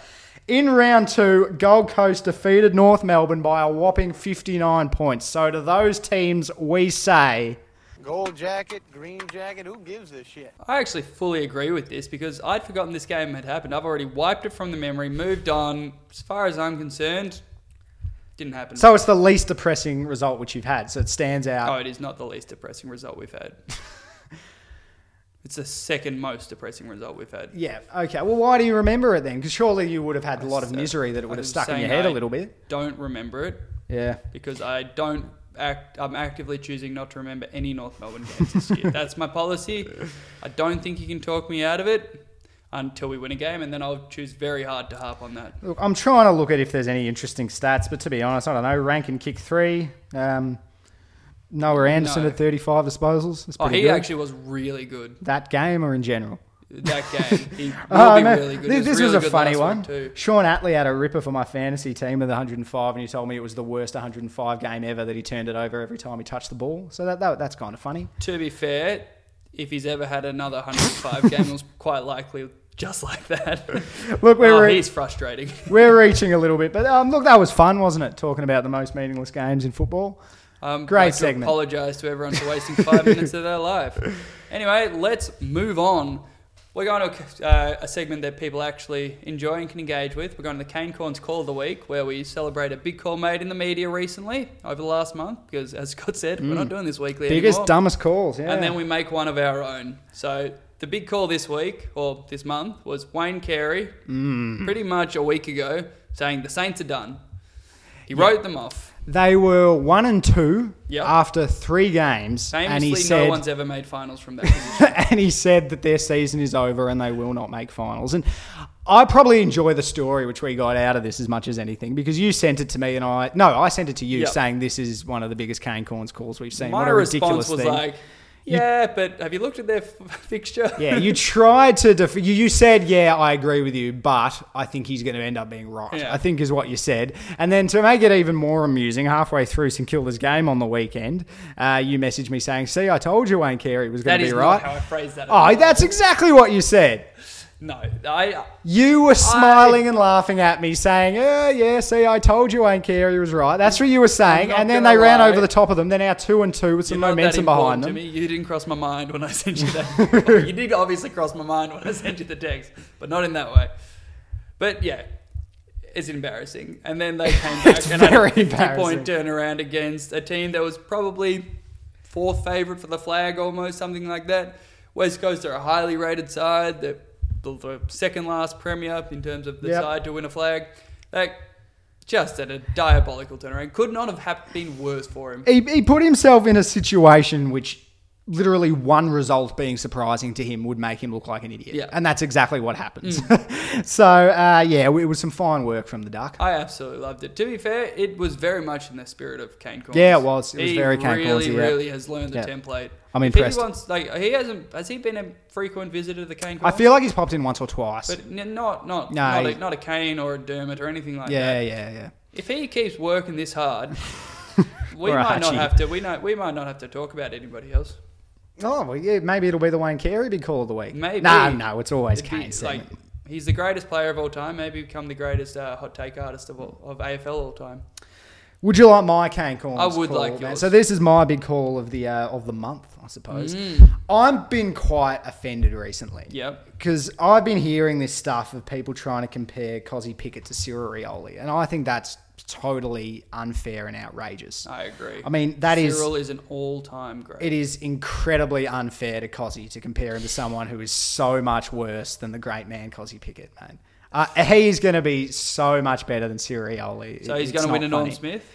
In round two, Gold Coast defeated North Melbourne by a whopping 59 points. So to those teams, we say Gold jacket, green jacket, who gives a shit? I actually fully agree with this because I'd forgotten this game had happened. I've already wiped it from the memory, moved on. As far as I'm concerned, didn't happen. So it's the least depressing result which you've had. So it stands out. oh, it is not the least depressing result we've had. it's the second most depressing result we've had. Yeah. Okay. Well, why do you remember it then? Because surely you would have had a lot of So, misery that it would I'm have stuck in saying your head a I little bit. Don't remember it Yeah. because I don't act. I'm actively choosing not to remember any North Melbourne games this year. That's my policy. I don't think you can talk me out of it until we win a game, and then I'll choose very hard to harp on that. Look, I'm trying to look at if there's any interesting stats, but to be honest, I don't know. Rankine kick three. Um, Noah Anderson No. at 35 disposals. Oh, he good. actually was really good. that game or in general? That game, he will Oh, be man. really good. This, was this really was a funny one. too. Shaun Atley had a ripper for my fantasy team with 105, and he told me it was the worst 105 game ever that he turned it over every time he touched the ball. So that, that that's kind of funny. To be fair, if he's ever had another 105 game, it was quite likely just like that. Look, we're oh, re- he's frustrating. We're reaching a little bit, but um, look, that was fun, wasn't it? Talking about the most meaningless games in football. Um, Great to segment. Apologise to everyone for wasting five minutes of their life. Anyway, let's move on. We're going to uh, a segment that people actually enjoy and can engage with. We're going to the Kane Cornes Call of the Week, where we celebrate a big call made in the media recently over the last month. Because, as Scott said, we're not doing this weekly Mm. Biggest, anymore. dumbest calls. Yeah. And then we make one of our own. So the big call this week or this month was Wayne Carey, Mm. pretty much a week ago, saying the Saints are done. He wrote them off. They were one and two Yep. after three games, and he said, no one's ever made finals from that position. and he said that their season is over and they will not make finals. And I probably enjoy the story which we got out of this as much as anything because you sent it to me and I no, I sent it to you Yep. saying this is one of the biggest Kane Cornes calls we've seen. My what a ridiculous response was thing. like, yeah, but have you looked at their f- fixture? yeah, you tried to def- you, you said, yeah, I agree with you, but I think he's going to end up being right. Yeah. I think is what you said. And then to make it even more amusing, halfway through St Kilda's game on the weekend, uh, you messaged me saying, "See, I told you Wayne Carey was going to be right." how I phrased that. Oh, that's exactly what you said. No. I uh, You were smiling and laughing at me, saying, "Yeah, yeah, see, I told you Wayne Carey was right." That's what you were saying, and then they ran over the top of them. They're now two and two with some momentum behind them. To me. You didn't cross my mind when I sent you that. Well, you did obviously cross my mind when I sent you the text, but not in that way. But yeah, it's embarrassing. And then they came back It's and had very a 50 point turnaround against a team that was probably fourth favourite for the flag, almost something like that. West Coast are a highly rated side. They're the, second last premier in terms of the Yep. side to win a flag. Like, just at a diabolical turnaround. Could not have been worse for him. He, he put himself in a situation which literally one result being surprising to him would make him look like an idiot. Yeah. And that's exactly what happens. so, uh, yeah, it was some fine work from the Duck. I absolutely loved it. To be fair, it was very much in the spirit of Kane Cornes. Yeah, it was. It was he very Kane really, yeah. really has learned the Yeah. template. I'm If he impressed. wants, like, he hasn't. Has he been a frequent visitor to the Kane I feel like he's popped in once or twice. but n- not, not, No, not, he- a, not a Kane or a Dermot or anything like yeah, that. yeah, yeah. Yeah. If he keeps working this hard, we might not have to. We know we might not have to talk about anybody else. Oh, well, yeah, maybe it'll be the Wayne Carey big call of the week. Maybe. No, no, it's always It'd be, like he's the greatest player of all time. Maybe become the greatest uh, hot take artist of all, of AFL all time. Would you like my Kane Cornes? I would call, like man? yours. So this is my big call of the uh, of the month, I suppose. Mm. I've been quite offended recently. Yep. Because I've been hearing this stuff of people trying to compare Cozzy Pickett to Cyril Rioli, and I think that's totally unfair and outrageous. I agree. I mean, that is Cyril is an all-time great. it is incredibly unfair to Cozzy to compare him to someone who is so much worse than the great man Cozzy Pickett, man. Uh, he's going to be so much better than Cyril Rioli. So he's going to win a Norm funny. Smith.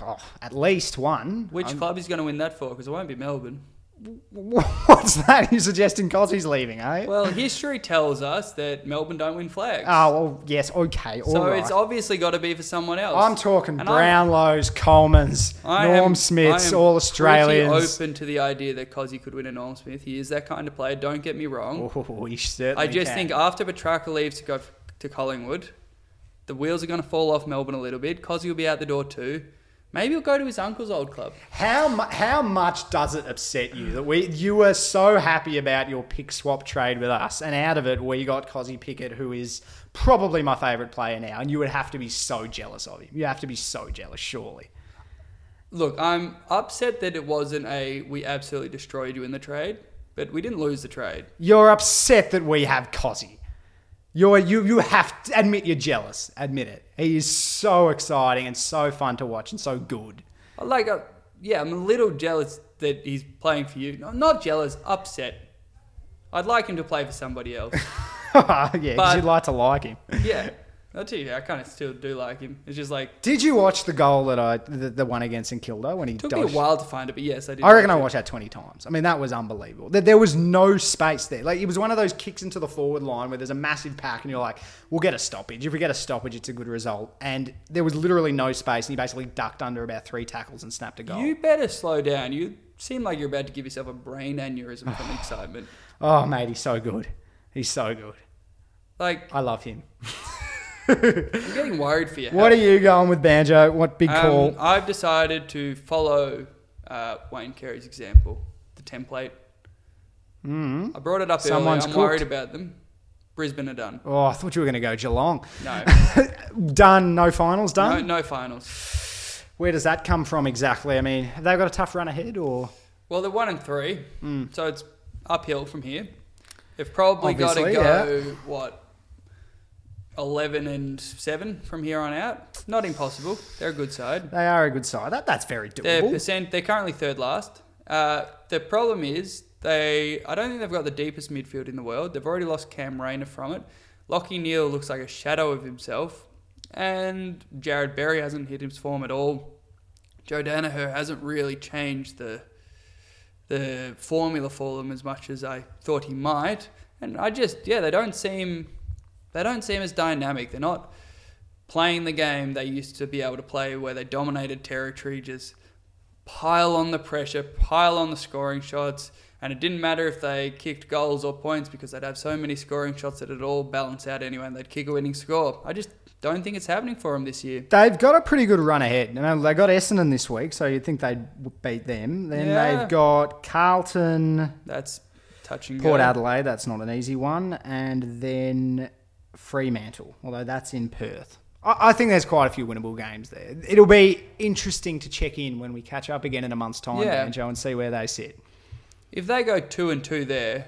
Oh, at least one. Which I'm- club is going to win that for? Because it won't be Melbourne. What's that? You're suggesting Cozzy's leaving, eh? Well, history tells us that Melbourne don't win flags. oh, well, yes, okay, all so right. it's obviously got to be for someone else. I'm talking And I'm- Brownlows, Coleman's, I Norm am- Smiths, I am all pretty Australians. open to the idea that Cozzy could win a Norm Smith. He is that kind of player. Don't get me wrong. Oh, he certainly I just can. think after Petracca leaves to go f- to Collingwood, the wheels are going to fall off Melbourne a little bit. Cozzy will be out the door too. Maybe he'll go to his uncle's old club. How mu- how much does it upset you that we you were so happy about your pick swap trade with us, and out of it we got Cozzy Pickett, who is probably my favourite player now, and you would have to be so jealous of him. You have to be so jealous, surely. Look, I'm upset that it wasn't a we absolutely destroyed you in the trade, but we didn't lose the trade. You're upset that we have Cozzy. You're you you have to admit you're jealous. Admit it. He is so exciting and so fun to watch and so good. Like, uh, yeah, I'm a little jealous that he's playing for you. No, not jealous, upset. I'd like him to play for somebody else. yeah, because you'd like to like him. yeah, I'll tell you, I kind of still do like him. It's just like Did you watch the goal that I the, the one against St Kilda when he took me a while to find it, but yes, I did. I reckon I watched that 20 times. I mean, that was unbelievable. There, there was no space there. Like, it was one of those kicks into the forward line where there's a massive pack and you're like, we'll get a stoppage. If we get a stoppage, it's a good result. And there was literally no space and he basically ducked under about three tackles and snapped a goal. You better slow down. You seem like you're about to give yourself a brain aneurysm from excitement. Oh, mate, he's so good. He's so good. Like, I love him. I'm getting worried for you. What are you going with, Banjo? What big call? Um, I've decided to follow uh, Wayne Carey's example, the template. Mm. I brought it up Someone's earlier. I'm worried about them. Brisbane are done. oh, I thought you were going to go Geelong. No, Done. No finals done? no finals. Where does that come from exactly? I mean, have they got a tough run ahead or? Well, they're one and three, Hmm. so it's uphill from here. They've probably got to Obviously, go what eleven and seven from here on out. Not impossible. They're a good side. They are a good side. That, that's very Their doable. percent. They're currently third last. Uh, the problem is they. I don't think they've got the deepest midfield in the world. They've already lost Cam Rayner from it. Lachie Neale looks like a shadow of himself, and Jarrod Berry hasn't hit his form at all. Joe Daniher hasn't really changed the the formula for them as much as I thought he might. And I just yeah, they don't seem they don't seem as dynamic. They're not playing the game they used to be able to play where they dominated territory, just pile on the pressure, pile on the scoring shots, and it didn't matter if they kicked goals or points because they'd have so many scoring shots that it'd all balance out anyway and they'd kick a winning score. I just don't think it's happening for them this year. They've got a pretty good run ahead. You know, they got Essendon this week, so you'd think they'd beat them. Then Yeah. they've got Carlton, That's touching Port go. Adelaide. That's not an easy one, and then Fremantle. Although that's in Perth. I, I think there's quite a few winnable games there. It'll be interesting to check in when we catch up again in a month's time, Yeah. Banjo, and see where they sit. If they go two and two there,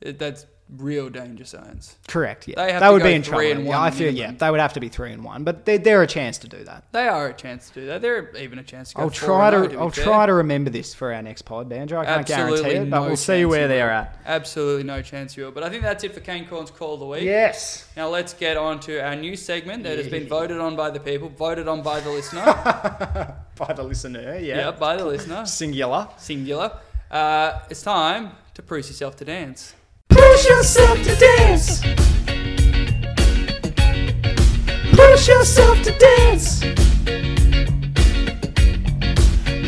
it, that's real danger zones. Correct. Yeah, They have that to would be in three trouble. and yeah, one I feel yeah, they would have to be three and one, but they're, they're a chance to do that. They are a chance to do that. They're even a chance to go. I'll try and oh, to I'll fair. try to remember this for our next pod, Banjo. I can't guarantee it, but no we'll see where they're at. Absolutely no chance you will. But I think that's it for Kane Cornes call of the week. Yes. Now let's get on to our new segment that has been voted on by the people, voted on by the listener. By the listener, yeah. yeah, by the listener, Singular. singular. Uh, it's time to prove yourself to dance. Push yourself to dance. Push yourself to dance.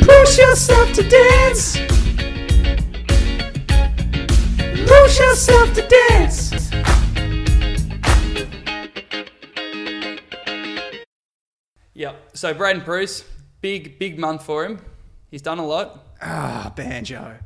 Push yourself to dance. Push yourself to dance. Yep. So Braden Bruce, big big month for him. He's done a lot. Ah, banjo.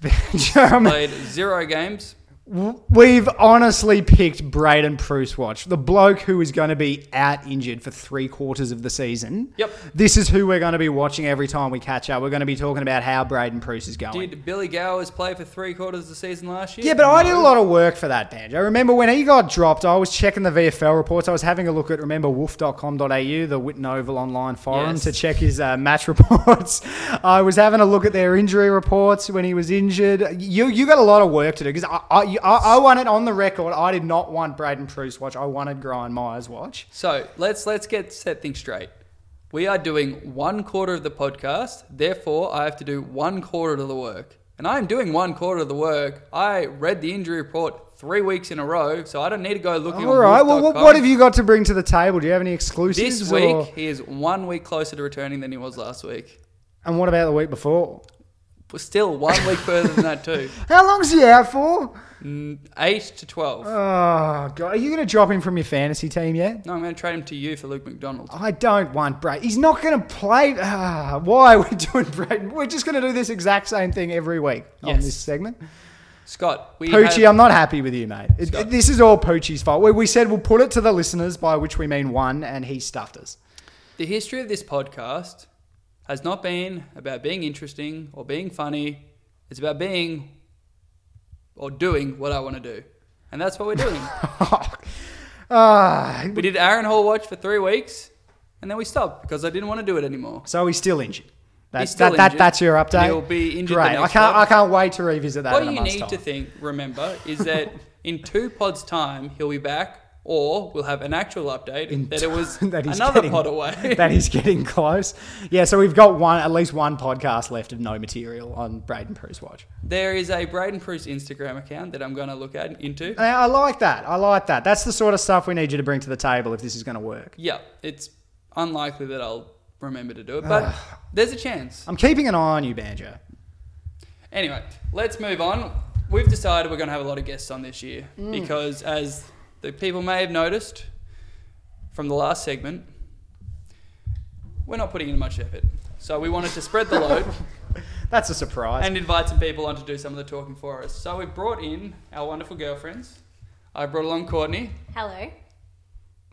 Banjo. I Played zero games. We've honestly picked Braden Bruce Watch, the bloke who is going to be out injured for three quarters of the season. Yep. This is who we're going to be watching every time we catch up. We're going to be talking about how Braden Bruce is going. Did Billy Gowers play for three quarters of the season last year? yeah, but I did a lot of work for that, Banjo. Remember when he got dropped, I was checking the VFL reports. I was having a look at, remember, wolf.com.au, the Whitten Oval online forum, Yes. to check his uh, match reports. I was having a look at their injury reports when he was injured. You you got a lot of work to do because I, I, you- I, I want it on the record. I did not want Braden Bruce watch. I wanted Brian Myers watch. So let's let's get set things straight. We are doing one quarter of the podcast, therefore I have to do one quarter of the work. And I'm doing one quarter of the work. I read the injury report three weeks in a row, so I don't need to go looking All right. Well, what, what have you got to bring to the table? Do you have any exclusives? This week, or- he is one week closer to returning than he was last week. and what about the week before? But still, one week further than that too. How long's he out for? Mm, Eight to twelve. Oh God! Are you going to drop him from your fantasy team yet? no, I'm going to trade him to you for Luke McDonald. I don't want Brayden. He's not going to play. Ah, why are we doing Brayden? We're just going to do this exact same thing every week on Yes. this segment. Scott, we Poochie, have- I'm not happy with you, mate. It- Scott. this is all Poochie's fault. We, we said we'll put it to the listeners, by which we mean one, and he stuffed us. The history of this podcast has not been about being interesting or being funny. It's about being or doing what I want to do. And that's what we're doing. Ah, we did Aaron Hall watch for three weeks and then we stopped because I didn't want to do it anymore. so he's still injured. That's, still that, that, injured. that's your update. He'll be injured Great. I can't. pod. I can't wait to revisit that. what in a you need time. to think, remember, is that in two pods' time, he'll be back or we'll have an actual update In that it was that he's another getting- pod away. that he's getting close. Yeah, so we've got one, at least one podcast left of no material on Braden Bruce Watch. there is a Braden Bruce Instagram account that I'm going to look at into. I I like that. I like that. That's the sort of stuff we need you to bring to the table if this is going to work. Yeah, it's unlikely that I'll remember to do it, but there's a chance. I'm keeping an eye on you, Banjo. Anyway, let's move on. We've decided we're going to have a lot of guests on this year Mm. because, as the people may have noticed from the last segment, we're not putting in much effort. So we wanted to spread the load That's a surprise. and invite some people on to do some of the talking for us. So we brought in our wonderful girlfriends. I brought along Courtney. Hello.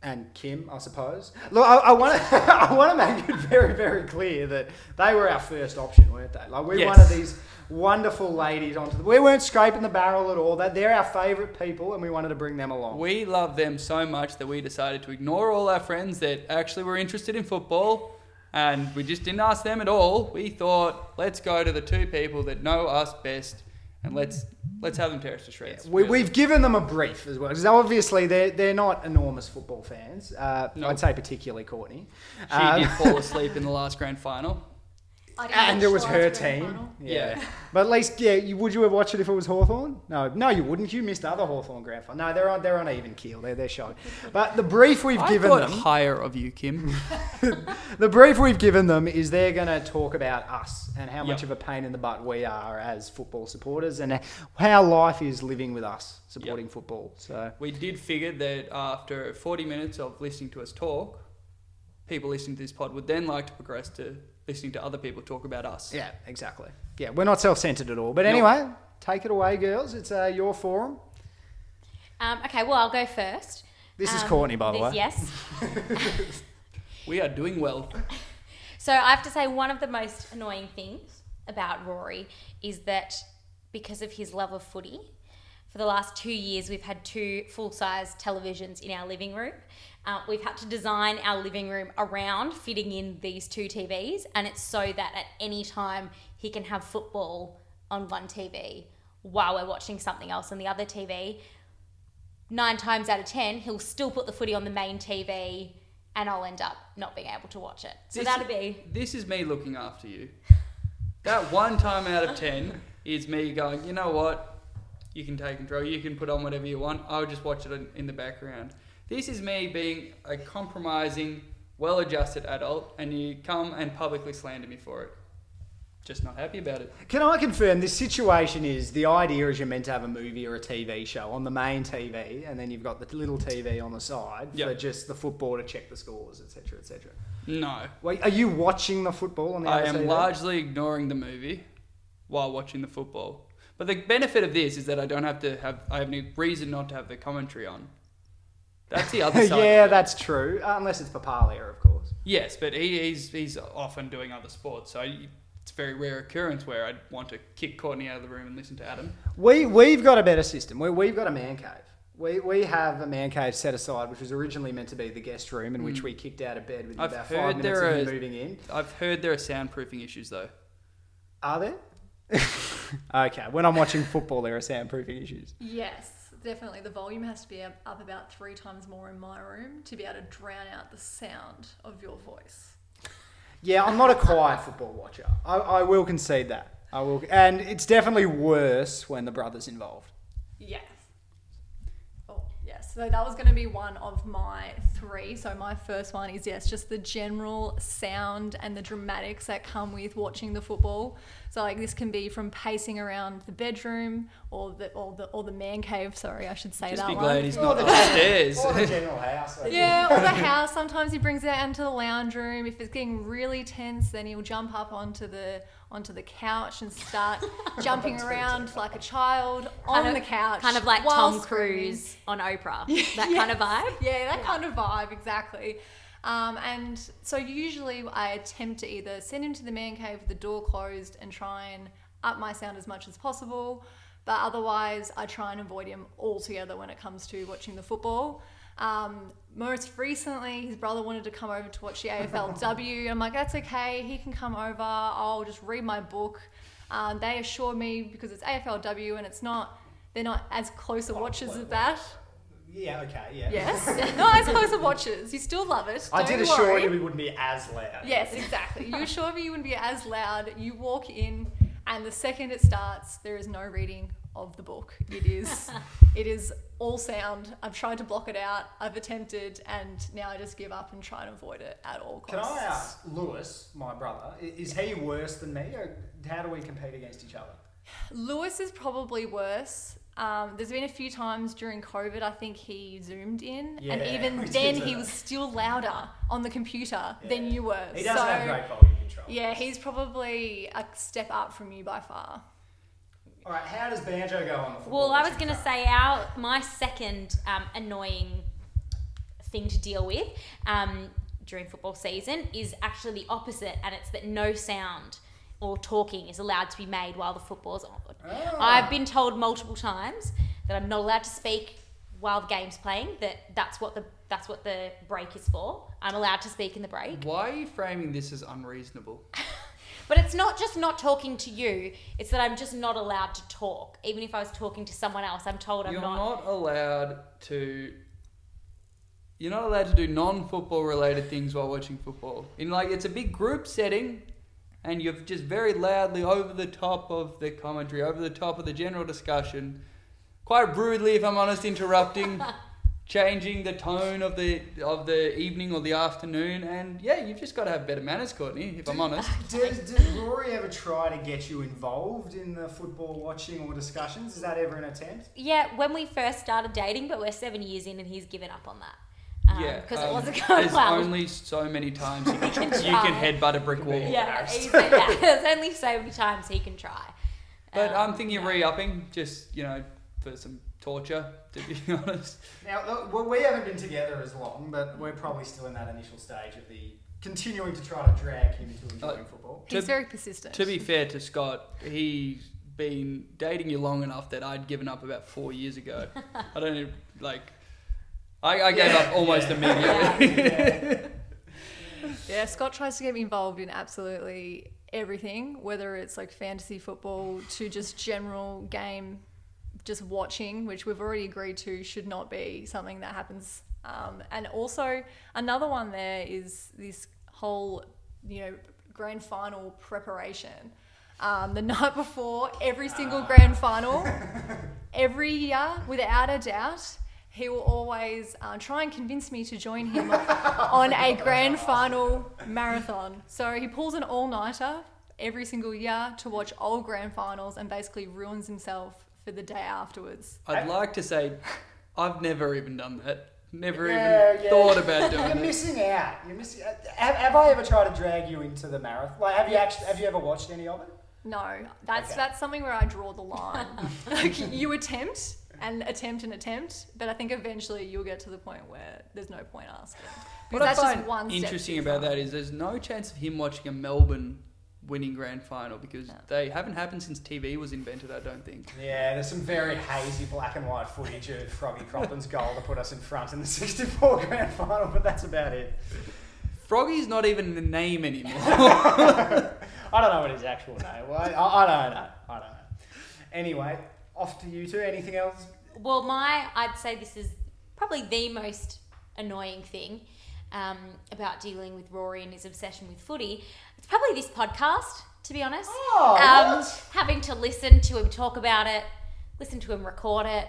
and Kim, I suppose. Look, I, I want to I want to make it very very clear that they were our first option, weren't they? Like we Yes. wanted these wonderful ladies onto the. We weren't scraping the barrel at all. That they're our favourite people, and we wanted to bring them along. We love them so much that we decided to ignore all our friends that actually were interested in football and we just didn't ask them at all. We thought, let's go to the two people that know us best and let's let's have them tear us to shreds. we, really. we've given them a brief as well, because obviously they're they're not enormous football fans. Uh, No. I'd say particularly Courtney. She Um, did fall asleep in the last grand final. I didn't and watch it was the her team. Yeah. Yeah. But at least, yeah, you, would you have watched it if it was Hawthorn? No, no, you wouldn't. You missed other Hawthorn grand final. No, they're on they're on even keel. They're they're showing. But the brief we've I given thought them, higher of you, Kim. the brief we've given them is they're going to talk about us and how much of a pain in the butt we are as football supporters and how life is living with us supporting football. So we did figure that after 40 minutes of listening to us talk, people listening to this pod would then like to progress to listening to other people talk about us. yeah, exactly. Yeah, we're not self-centered at all. But Nope. anyway, take it away, girls. It's uh, your forum. Um, okay, well, I'll go first. This is Um, Courtney, by the this- way. Yes. We are doing well. So I have to say, one of the most annoying things about Rory is that because of his love of footy, for the last two years, we've had two full size televisions in our living room. Uh, we've had to design our living room around fitting in these two TVs, and it's so that at any time he can have football on one TV while we're watching something else on the other TV. Nine times out of ten, he'll still put the footy on the main TV, and I'll end up not being able to watch it. So This- that'd be This is me looking after you. That one time out of ten is me going, you know what? You can take control. You can put on whatever you want. I'll just watch it in, in the background. This is me being a compromising, well adjusted adult, and you come and publicly slander me for it. Just not happy about it. Can I confirm this situation is the idea is you're meant to have a movie or a TV show on the main TV, and then you've got the little TV on the side for just the football to check the scores, etc., etc. No. Wait, are you watching the football on the I am TV? largely ignoring the movie while watching the football. But the benefit of this is that I don't have to have, I have any reason not to have the commentary on. That's the other side. yeah, of that's true. Uh, Unless it's Papalia, of course. Yes, but he, he's he's often doing other sports, so it's a very rare occurrence where I'd want to kick Courtney out of the room and listen to Adam. We we've got a better system. We we've got a man cave. We, we have a man cave set aside, which was originally meant to be the guest room, in which we kicked out of bed within. I've about heard five minutes of are- moving in. I've heard there are soundproofing issues though. Are there? okay, when I'm watching football, there are soundproofing issues. Yes, definitely. The volume has to be up, about three times more in my room to be able to drown out the sound of your voice. Yeah, I'm not a quiet football watcher. I, I will concede that. I will, and it's definitely worse when the brother's involved. Yes. Yes. So that was going to be one of my three. So my first one is yes, just the general sound and the dramatics that come with watching the football. So like this can be from pacing around the bedroom or the or the or the man cave. Sorry, I should say Just that be one. glad he's not upstairs. Or the general house. I Yeah, or the house. Sometimes he brings it out into the lounge room. If it's getting really tense, then he'll jump up onto the onto the couch and start jumping around like a child on Kind the couch, kind of like Tom. Cruise on Oprah. That kind of vibe. Yeah, that kind of vibe, exactly. Um, and so usually I attempt to either send him to the man cave with the door closed and try and up my sound as much as possible, but otherwise I try and avoid him altogether when it comes to watching the football. Um, most recently, his brother wanted to come over to watch the AFLW. I'm like, that's okay, he can come over. I'll just read my book. Um, they assured me because it's AFLW and it's not, they're not as close a watchers as that. Yeah, okay, yeah. Yes. Not as close of watchers. You still love it. I Don't did assure worry. you we wouldn't be as loud. Yes, exactly. You assured me you wouldn't be as loud. You walk in, and the second it starts, there is no reading of the book. It is, it is all sound. I've tried to block it out. I've attempted, and now I just give up and try and avoid it at all costs. Can. I ask Lewis, my brother, i- is he worse than me, or how do we compete against each other? Lewis is probably worse. Um, there's been a few times during COVID, I think he zoomed in, and even then he was still louder on the computer than you were. He doesn't so, have great volume control. Yeah, he's probably a step up from you by far. All right, how does Banjo go on the football? Well, I was going to say our my second um, annoying thing to deal with um, during football season is actually the opposite, and it's that no sound or talking is allowed to be made while the football's on. I've been told multiple times that I'm not allowed to speak while the game's playing. That that's what the that's what the break is for. I'm allowed to speak in the break. Why are you framing this as unreasonable? But it's not just not talking to you, it's that I'm just not allowed to talk. Even if I was talking to someone else, I'm told I'm You're not. not allowed to. You're not allowed to do non-football related things while watching football. In like, it's a big group setting, and you're just very loudly over the top of the commentary, over the top of the general discussion, quite rudely, if I'm honest, interrupting, changing the tone of the of the evening or the afternoon. And yeah, you've just got to have better manners, Courtney. If I'm honest. Does, does Rory ever try to get you involved in the football watching or discussions? Is that ever an attempt? Yeah, when we first started dating, but we're seven years in and he's given up on that. Um, Yeah, Because um, it wasn't going There's well. only so many times you can, can you can try. headbutt a brick wall. yeah, he said that. There's only so many times he can try. But Um, I'm thinking of re-upping, just you know, for some torture. To be honest, Now, look, well, we haven't been together as long, but we're probably still in that initial stage of the continuing to try to drag him into enjoying Uh, football. He's To- very persistent. to be fair to Scott, he's been dating you long enough that I'd given up about four years ago. I don't even, like. I, I gave up almost immediately. Yeah, Scott tries to get me involved in absolutely everything, whether it's like fantasy football to just general game, just watching, which we've already agreed to should not be something that happens. Um, and also, another one there is this whole, you know, grand final preparation. Um, the night before every single grand final, every year, without a doubt, he will always uh, try and convince me to join him on a grand final marathon. So he pulls an all nighter every single year to watch old grand finals and basically ruins himself for the day afterwards. I'd like to say, I've never even done that. Never Yeah, even yeah. thought about doing You're doing it. missing out. You're missing. Uh, have, have I ever tried to drag you into the marathon? Like, have you actually? Have you ever watched any of it? No, that's Okay. that's something where I draw the line. like you attempt and attempt and attempt, but I think eventually you'll get to the point where there's no point asking. What Because I that's find just one step interesting too about far. that is there's no chance of him watching a Melbourne winning grand final because they haven't happened since TV was invented. I don't think. Yeah, there's some very hazy black and white footage of Froggy Crompton's goal to put us in front in the 64 grand final, but that's about it. Froggy's not even the name anymore. I don't know what his actual name was. I, I don't know. I don't know. Anyway, off to you two. Anything else? Well, my, I'd say this is probably the most annoying thing um, about dealing with Rory and his obsession with footy. Probably this podcast, to be honest. Oh, um? Having to listen to him talk about it, listen to him record it,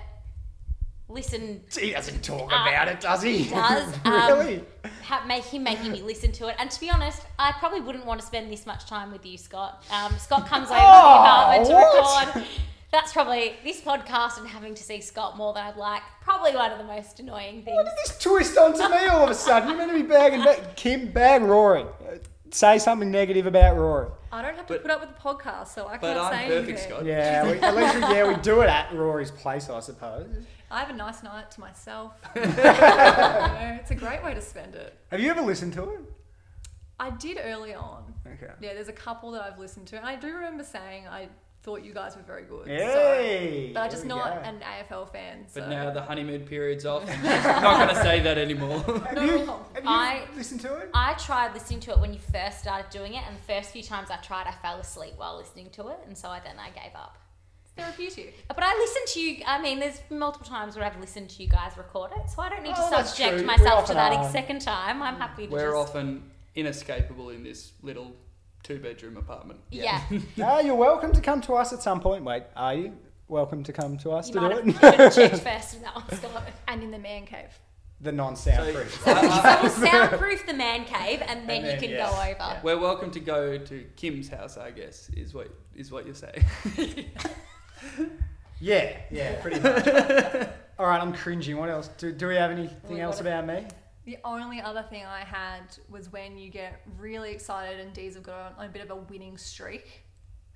listen He doesn't talk Uh, about it, does he? he does. Um, really? ha- make him making me listen to it. And to be honest, I probably wouldn't want to spend this much time with you, Scott. Um, Scott comes over Oh, to the apartment to record. That's probably this podcast and having to see Scott more than I'd like. Probably one of the most annoying things. What did this twist onto me all of a sudden? You're meant to be bagging back. Kim, bag Rory. Say something negative about Rory. I don't have to But- put up with the podcast, so I can't I'm say perfect, anything. Scott. Yeah, we, at least we, yeah, we do it at Rory's place, I suppose. I have a nice night to myself. You know, it's a great way to spend it. Have you ever listened to it? I did early on. Okay. Yeah, there's a couple that I've listened to, and I do remember saying I thought you guys were very good. Hey, so, but I'm just not go. an AFL fan. So. But now the honeymoon period's off. I'm not going to say that anymore. Have No, you, have you I- listened to it? I tried listening to it when you first started doing it, and the first few times I tried, I fell asleep while listening to it, and so I then I gave up. It's therapeutic. But I listened to you. I mean, there's multiple times where I've listened to you guys record it, so I don't need Oh, to subject myself to that are. a second time. I'm happy to We're just. often inescapable in this little two-bedroom apartment. Yeah. Ah, you're welcome to come to us at some point. Wait, are you welcome to come to us You to might do have, it? you should have checked first with that one, Scott. And in the man cave. the non-soundproof. So, I- So we'll soundproof the man cave, and then And you can yeah, go over. yeah. we're welcome to go to Kim's house, I guess, is what is what you're saying. yeah, yeah, pretty much. All right, I'm cringing. What else? Do, do we have anything Well, else about me? The only other thing I had was when you get really excited and D's have got on a bit of a winning streak.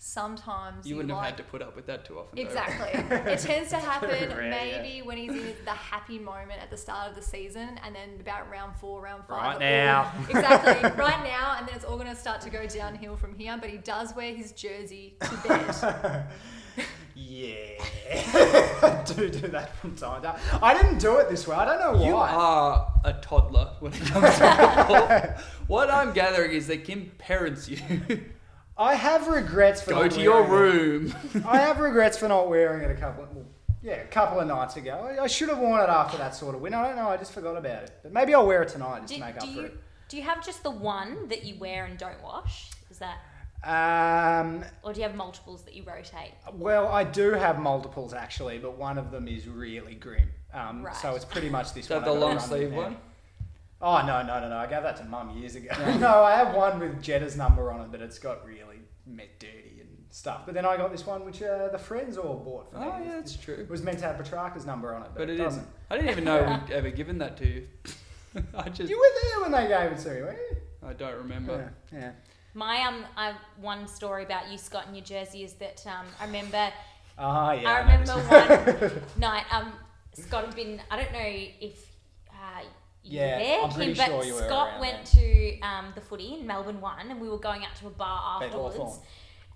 sometimes You wouldn't have like, had to put up with that too often. Exactly. it tends to happen rare, maybe when he's in the happy moment at the start of the season, and then about round four, round five. Right it all- now. exactly. Right now, and then it's all going to start to go downhill from here. But he does wear his jersey to bed. Yeah. I do do that from time to time. I didn't do it this way. I don't know why. You why. are a toddler when it comes to football. what I'm gathering is that Kim parents you. I have regrets for Go not to your wearing it. room. I have regrets for not wearing it a couple of, well, yeah, a couple of nights ago. I, I should have worn it after that sort of win. I don't know. I just forgot about it. But maybe I'll wear it tonight just Do, to make do up for you do you have just the one that you wear and don't wash? Is that, it. Um, or do you have multiples that you rotate? well, I do have multiples actually, but one of them is really grim. Um, Right. So it's pretty much this Is that one. the long sleeve now. one? Oh no no no no! I gave that to mum years ago. no, I have one with Jetta's number on it, but it's got really met dirty and stuff. But then I got this one which uh, the friends all bought for me. Oh yeah, that's true. It was meant to have Petracca's number on it, but, But it, it doesn't. isn't. I didn't even know we'd ever given that to you. I just You were there when they gave it to me, weren't you? I don't remember. Yeah. yeah. My um, I, one story about you, Scott, in New Jersey is that um, I remember Ah, yeah. I remember this. one night, um, Scott had been, I don't know if uh, Yeah, there, I'm pretty Kim, but sure you were Scott went then. to um, the footy in Melbourne one, and we were going out to a bar afterwards.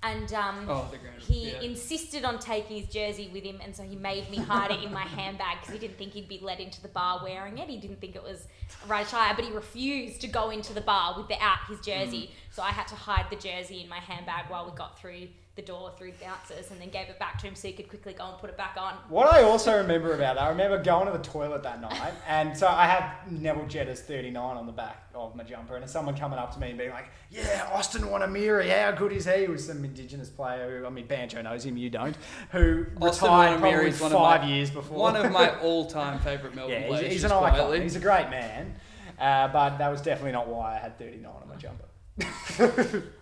And um, Oh, he yeah. insisted on taking his jersey with him, and so he made me hide it in my handbag because he didn't think he'd be let into the bar wearing it. He didn't think it was right attire, but he refused to go into the bar without his jersey. Mm. So I had to hide the jersey in my handbag while we got through the door through bouncers, and then gave it back to him so he could quickly go and put it back on. What I also remember about that, I remember going to the toilet that night, and so I have Neville Jetta's 39 on the back of my jumper, and someone coming up to me and being like, "Yeah, Austin Wonaeamirri, how good is he?" He was some Indigenous player who, I mean, Banjo knows him, you don't, who Austin retired Wonaeamirri probably is one of five my- years before. One of my all-time favorite Melbourne yeah, players. he's, he's an icon. quietly. He's a great man, uh, but that was definitely not why I had 39 on my jumper.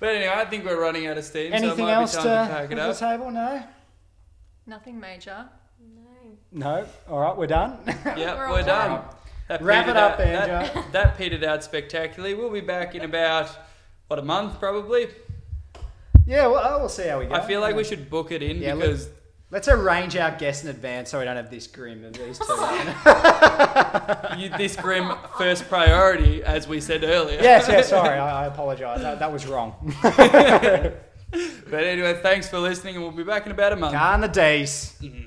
But anyway, I think we're running out of steam. so it Anything might else be to time to pack it to the table? No. Nothing major. No. No. All right, we're done. Yeah, We're we're, done. done. That Wrap it petered up, out- that- Andrew. That, petered out spectacularly. We'll be back in about what a month probably. yeah, well, we'll see how we go. I feel like we should book it in Yeah, let- because Let's arrange our guests in advance so we don't have this grim of these two. you, this grim first priority, as we said earlier. yes, yes, sorry, I, I apologise. That, that was wrong. But anyway, thanks for listening, and we'll be back in about a month. Garn the days. Mm.